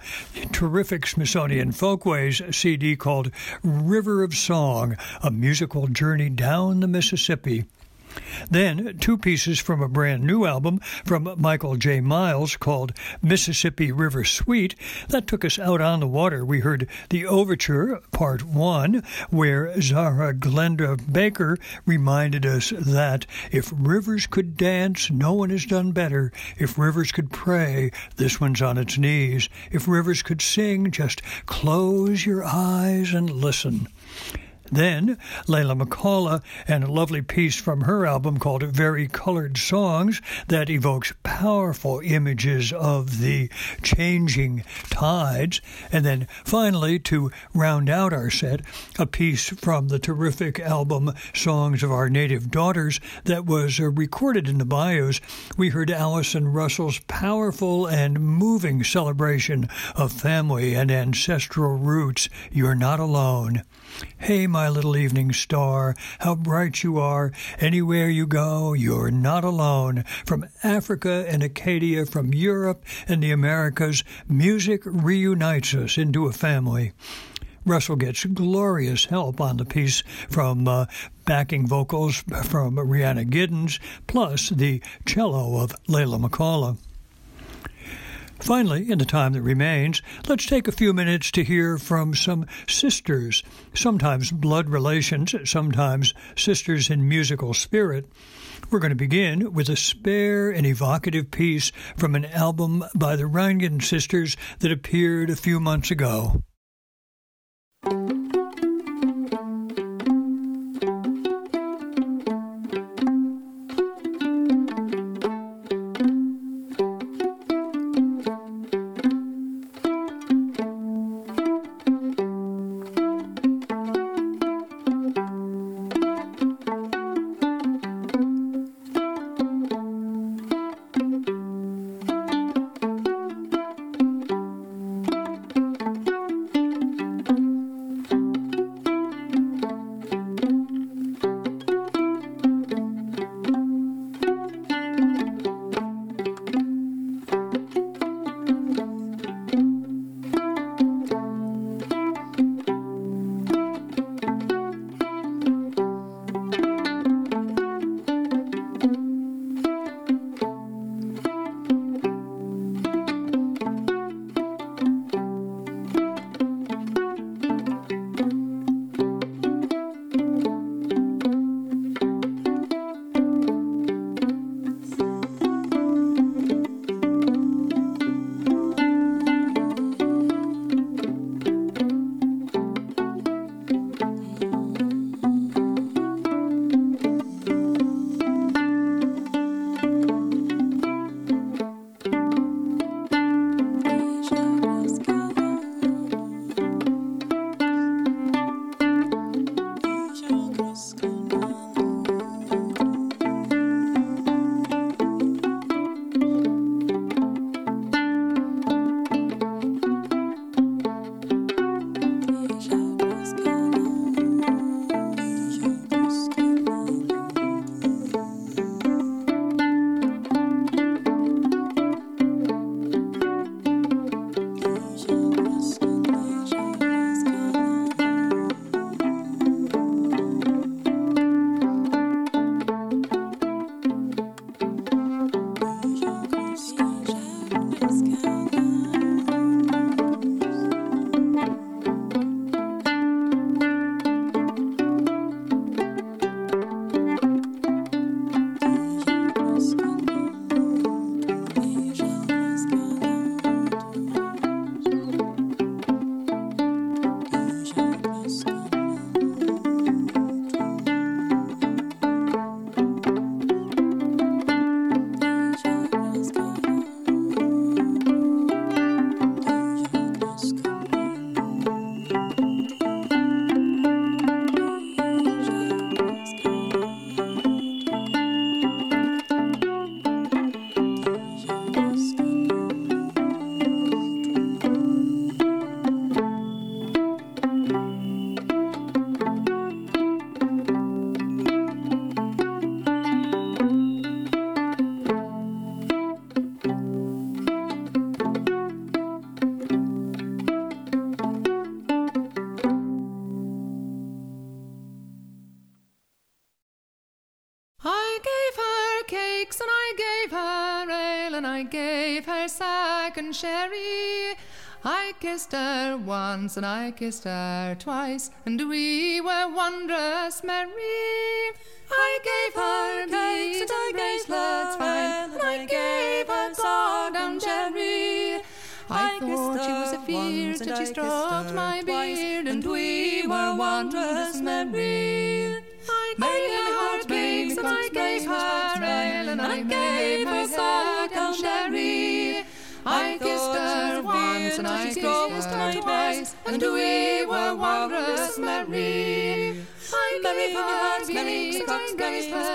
terrific Smithsonian Folkways CD called River of Song, a musical journey down the Mississippi. Then, two pieces from a brand new album from Michael J. Miles called Mississippi River Suite. That took us out on the water. We heard the Overture, Part 1, where Zara Glenda Baker reminded us that if rivers could dance, no one has done better. If rivers could pray, this one's on its knees. If rivers could sing, just close your eyes and listen. Then Leyla McCalla and a lovely piece from her album called Vari-Colored Songs that evokes powerful images of the changing tides. And then finally, to round out our set, a piece from the terrific album Songs of Our Native Daughters that was uh, recorded in the Bayous. We heard Allison Russell's powerful and moving celebration of family and ancestral roots. You're not alone. Hey, my little evening star, how bright you are. Anywhere you go, you're not alone. From Africa and Acadia, from Europe and the Americas, music reunites us into a family. Russell gets glorious help on the piece from uh, backing vocals from Rhiannon Giddens, plus the cello of Leyla McCalla. Finally, in the time that remains, let's take a few minutes to hear from some sisters, sometimes blood relations, sometimes sisters in musical spirit. We're going to begin with a spare and evocative piece from an album by the Rheingans sisters that appeared a few months ago. Kissed her twice, and we were wondrous merry. I gave her cakes and I gave bracelets fine, and I gave her sword and cherry. I thought she was a afeard, and she stroked my beard, and we were wondrous merry. I gave her heart cakes, and I gave her ale, and I gave her sack and sherry. I kissed her once, and I kissed her twice, and we were wondrous merry. I gave her cakes, and I gave her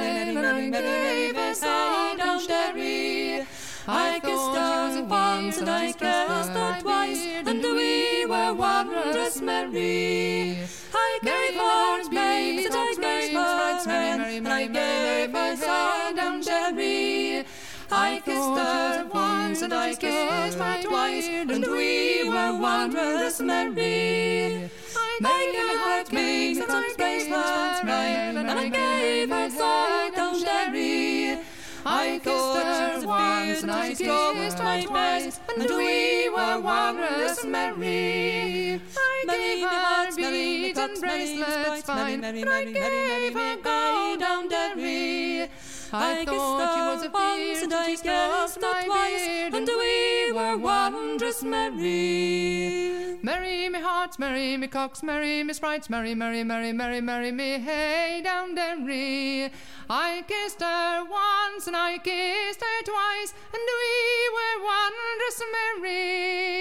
ale, and I gave her sack and sherry. I kissed her once and I kissed her twice, and we were wondrous merry. I gave her babes and I gave her friend, and I gave her sand and cherry. I kissed her once and I kissed her twice, and we were wondrous merry. I gave her babes and I gave her friend, and I gave her sand and cherry. I kissed her once and I kissed her twice, and we were wondrous merry. I gave her beads and bracelets fine, and I gave her gold and dairy. I thought she was a fierce and I kissed her twice, and we were wondrous merry. Merry me hearts, merry me cocks, merry me sprites, merry, merry, merry, merry, merry me hey down derry. I kissed her once and I kissed her twice, and we were wondrous merry.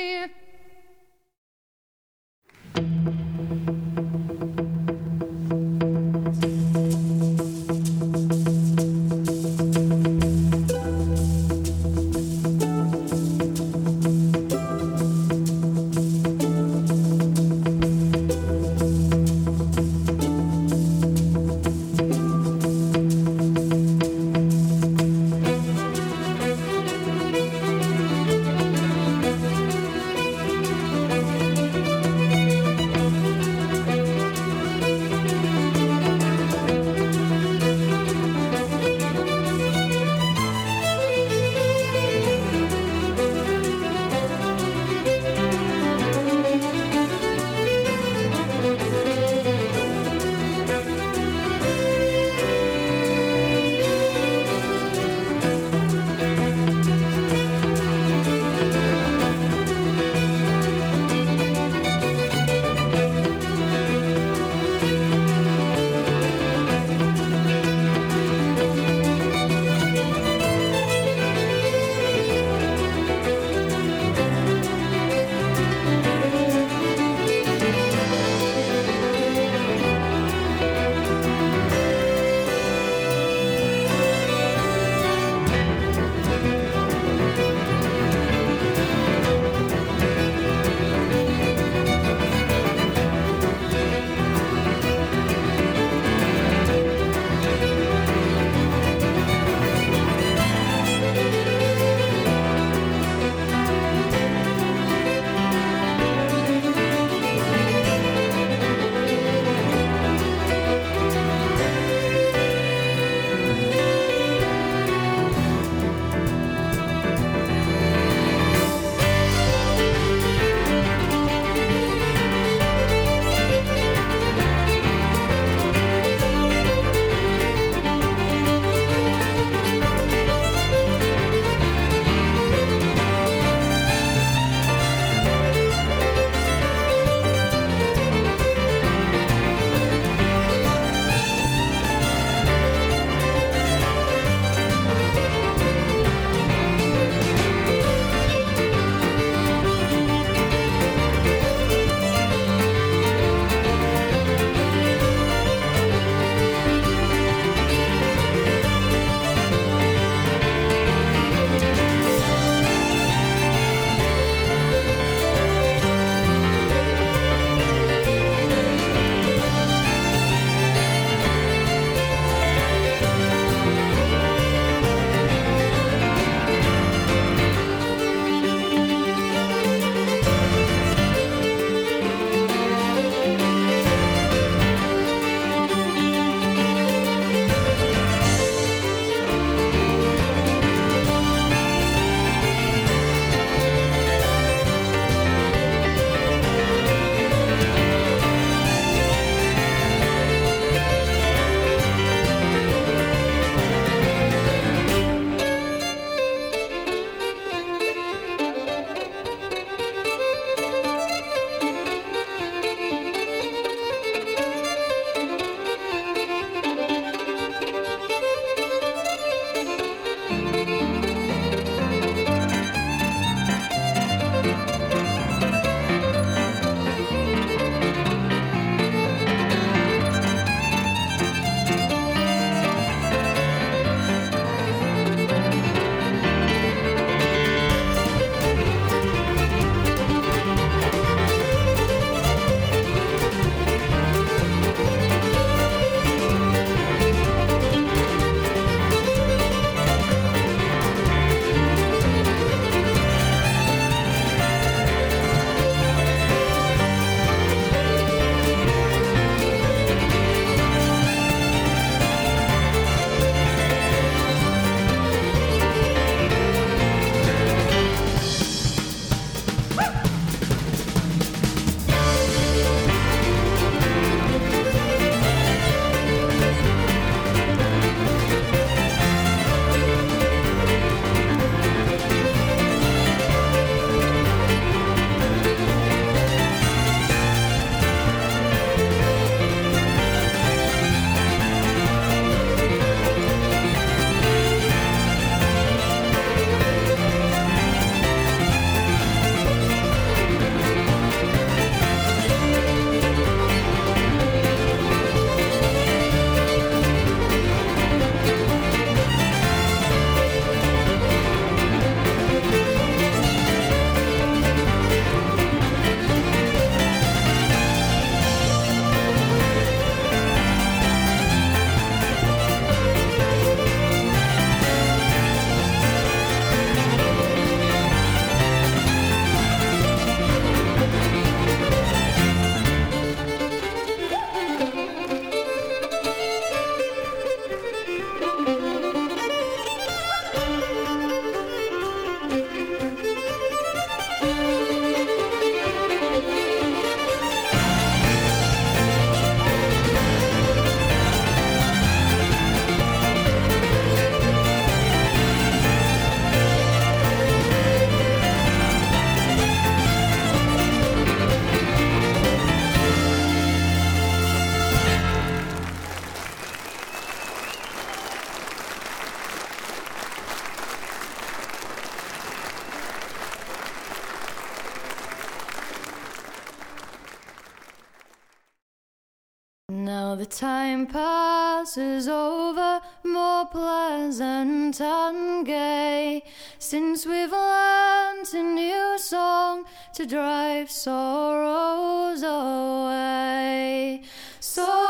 Time passes over more pleasant and gay since we've learnt a new song to drive sorrows away. Sorrows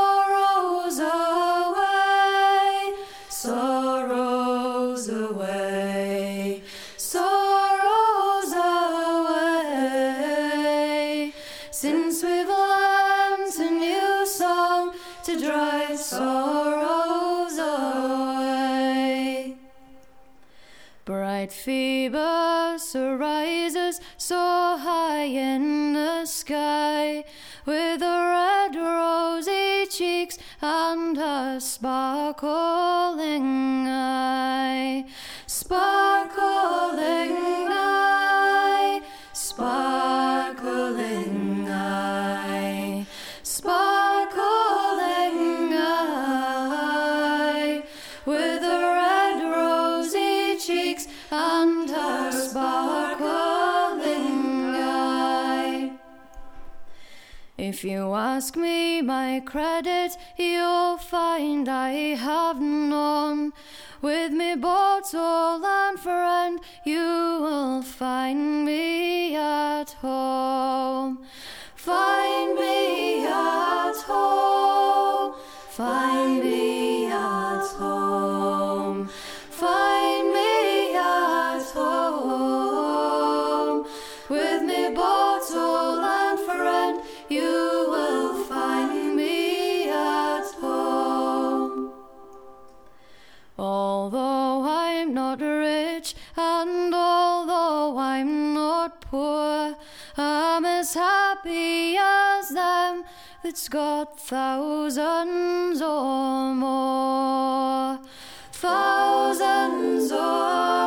Phoebus arises so high in the sky with her red rosy cheeks and her sparkling eye. Sparkling If you ask me my credit, you'll find I have none. With me bottle and friend, you will find me at home. Poor, I'm as happy as them that's got thousands or more. Thousands or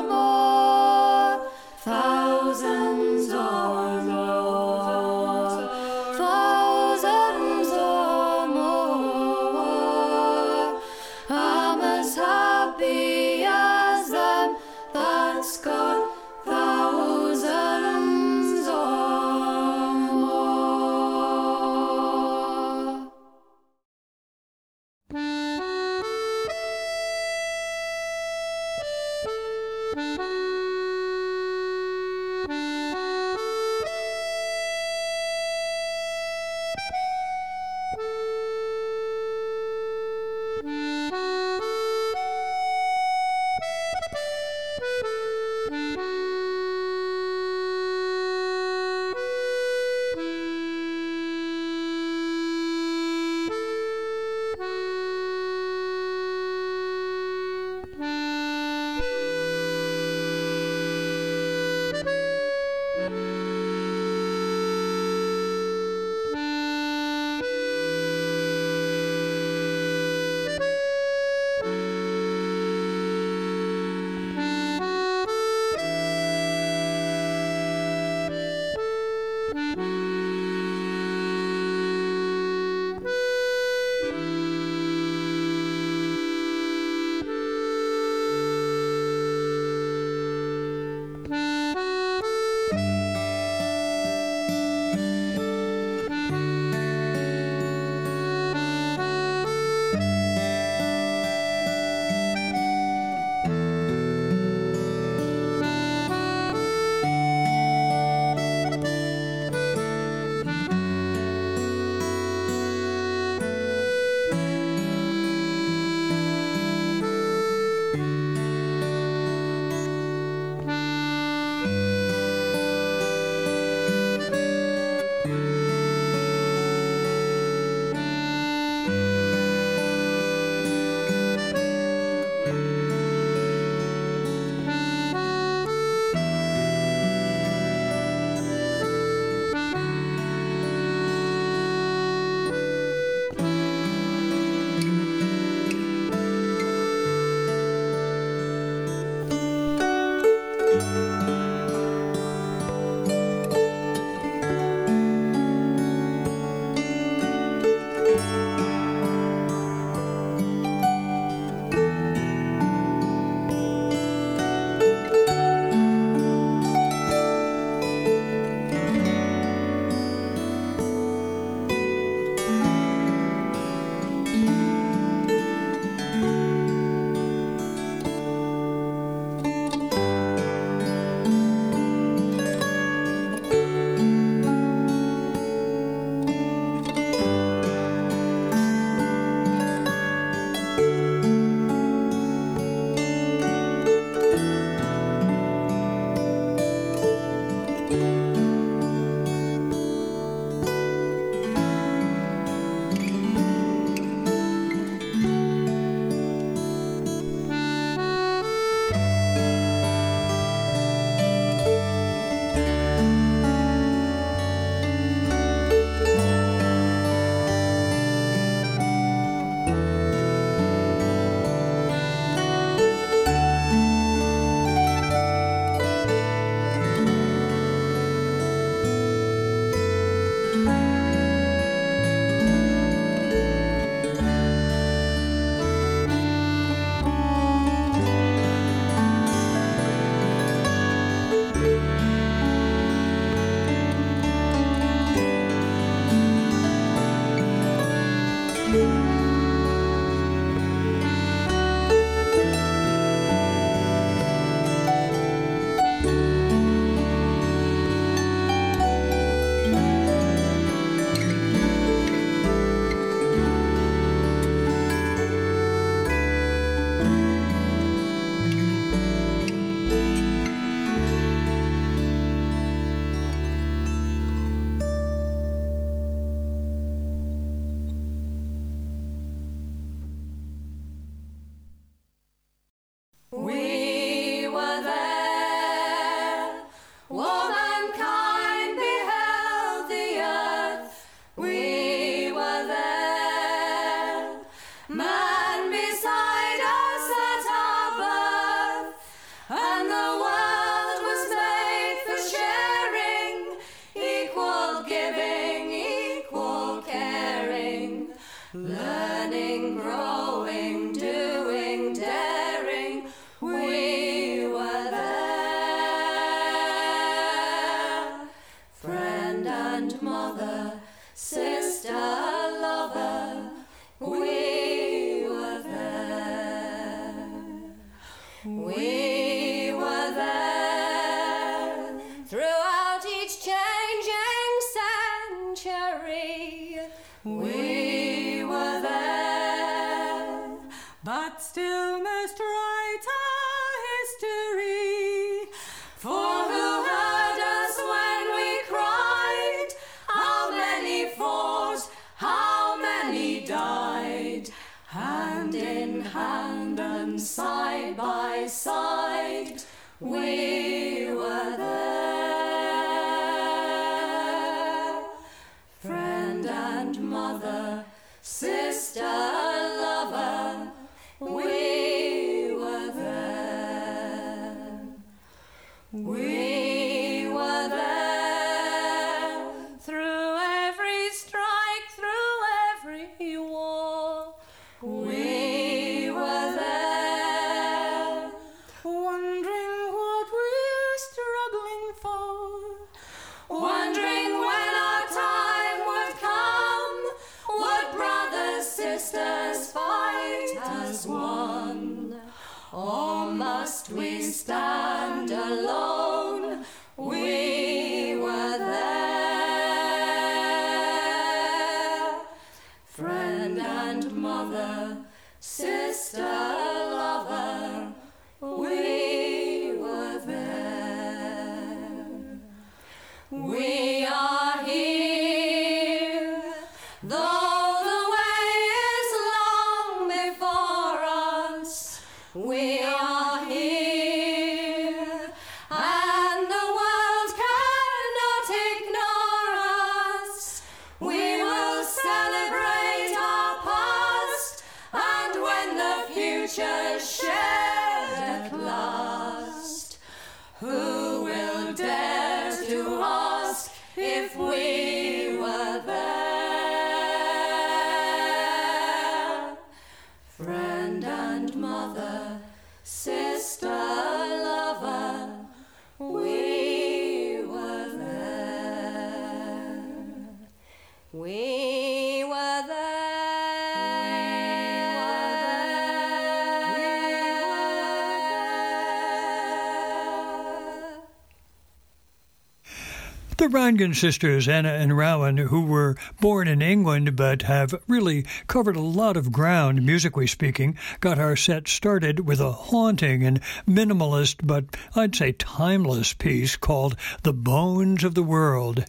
Rheingans sisters, Anna and Rowan, who were born in England but have really covered a lot of ground, musically speaking, got our set started with a haunting and minimalist, but I'd say timeless piece called The Bones of the World.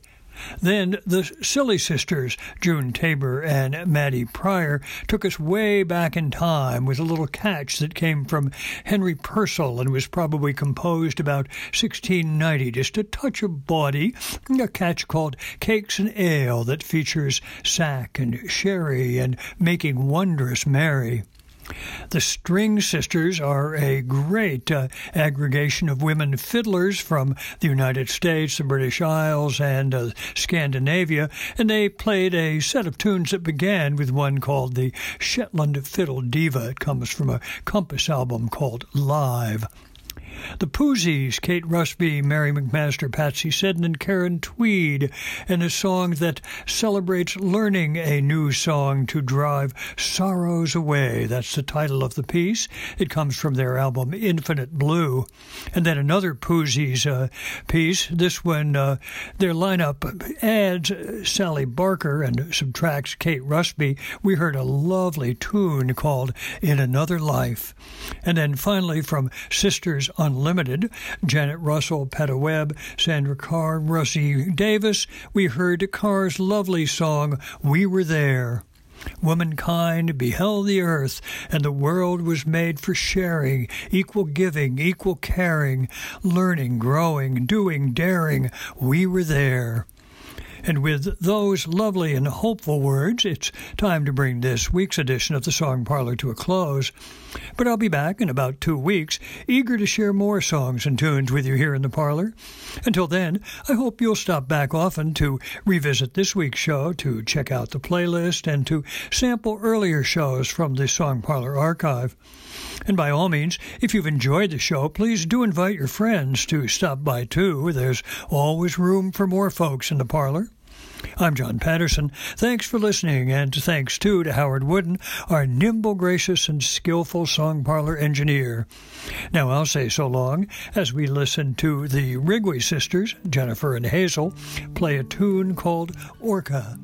Then the Silly Sisters, June Tabor and Maddy Prior, took us way back in time with a little catch that came from Henry Purcell and was probably composed about 1690. Just a touch of body, a catch called Cakes and Ale that features sack and sherry and making wondrous merry. The String Sisters are a great uh, aggregation of women fiddlers from the United States, the British Isles, and uh, Scandinavia, and they played a set of tunes that began with one called the Shetland Fiddle Diva. It comes from a Compass album called Live. The Poozies, Kate Rusby, Mary Macmaster, Patsy Seddon, and Karen Tweed, in a song that celebrates learning a new song to drive sorrows away. That's the title of the piece. It comes from their album Infinite Blue. And then another Poozies uh, piece. This one, uh, their lineup adds Sally Barker and subtracts Kate Rusby. We heard a lovely tune called In Another Life. And then finally from Sisters Unlimited, Janet Russell, Peta Webb, Sandra Kerr, Rosie Davis, we heard Kerr's lovely song, We Were There. Womankind beheld the earth, and the world was made for sharing, equal giving, equal caring, learning, growing, doing, daring. We were there. And with those lovely and hopeful words, it's time to bring this week's edition of the Song Parlor to a close. But I'll be back in about two weeks, eager to share more songs and tunes with you here in the parlor. Until then, I hope you'll stop back often to revisit this week's show, to check out the playlist, and to sample earlier shows from the Song Parlor archive. And by all means, if you've enjoyed the show, please do invite your friends to stop by too. There's always room for more folks in the parlor. I'm John Patterson. Thanks for listening, and thanks too to Howard Wooden, our nimble, gracious, and skillful song parlor engineer. Now I'll say so long as we listen to the Wrigley sisters, Jennifer and Hazel, play a tune called Orca.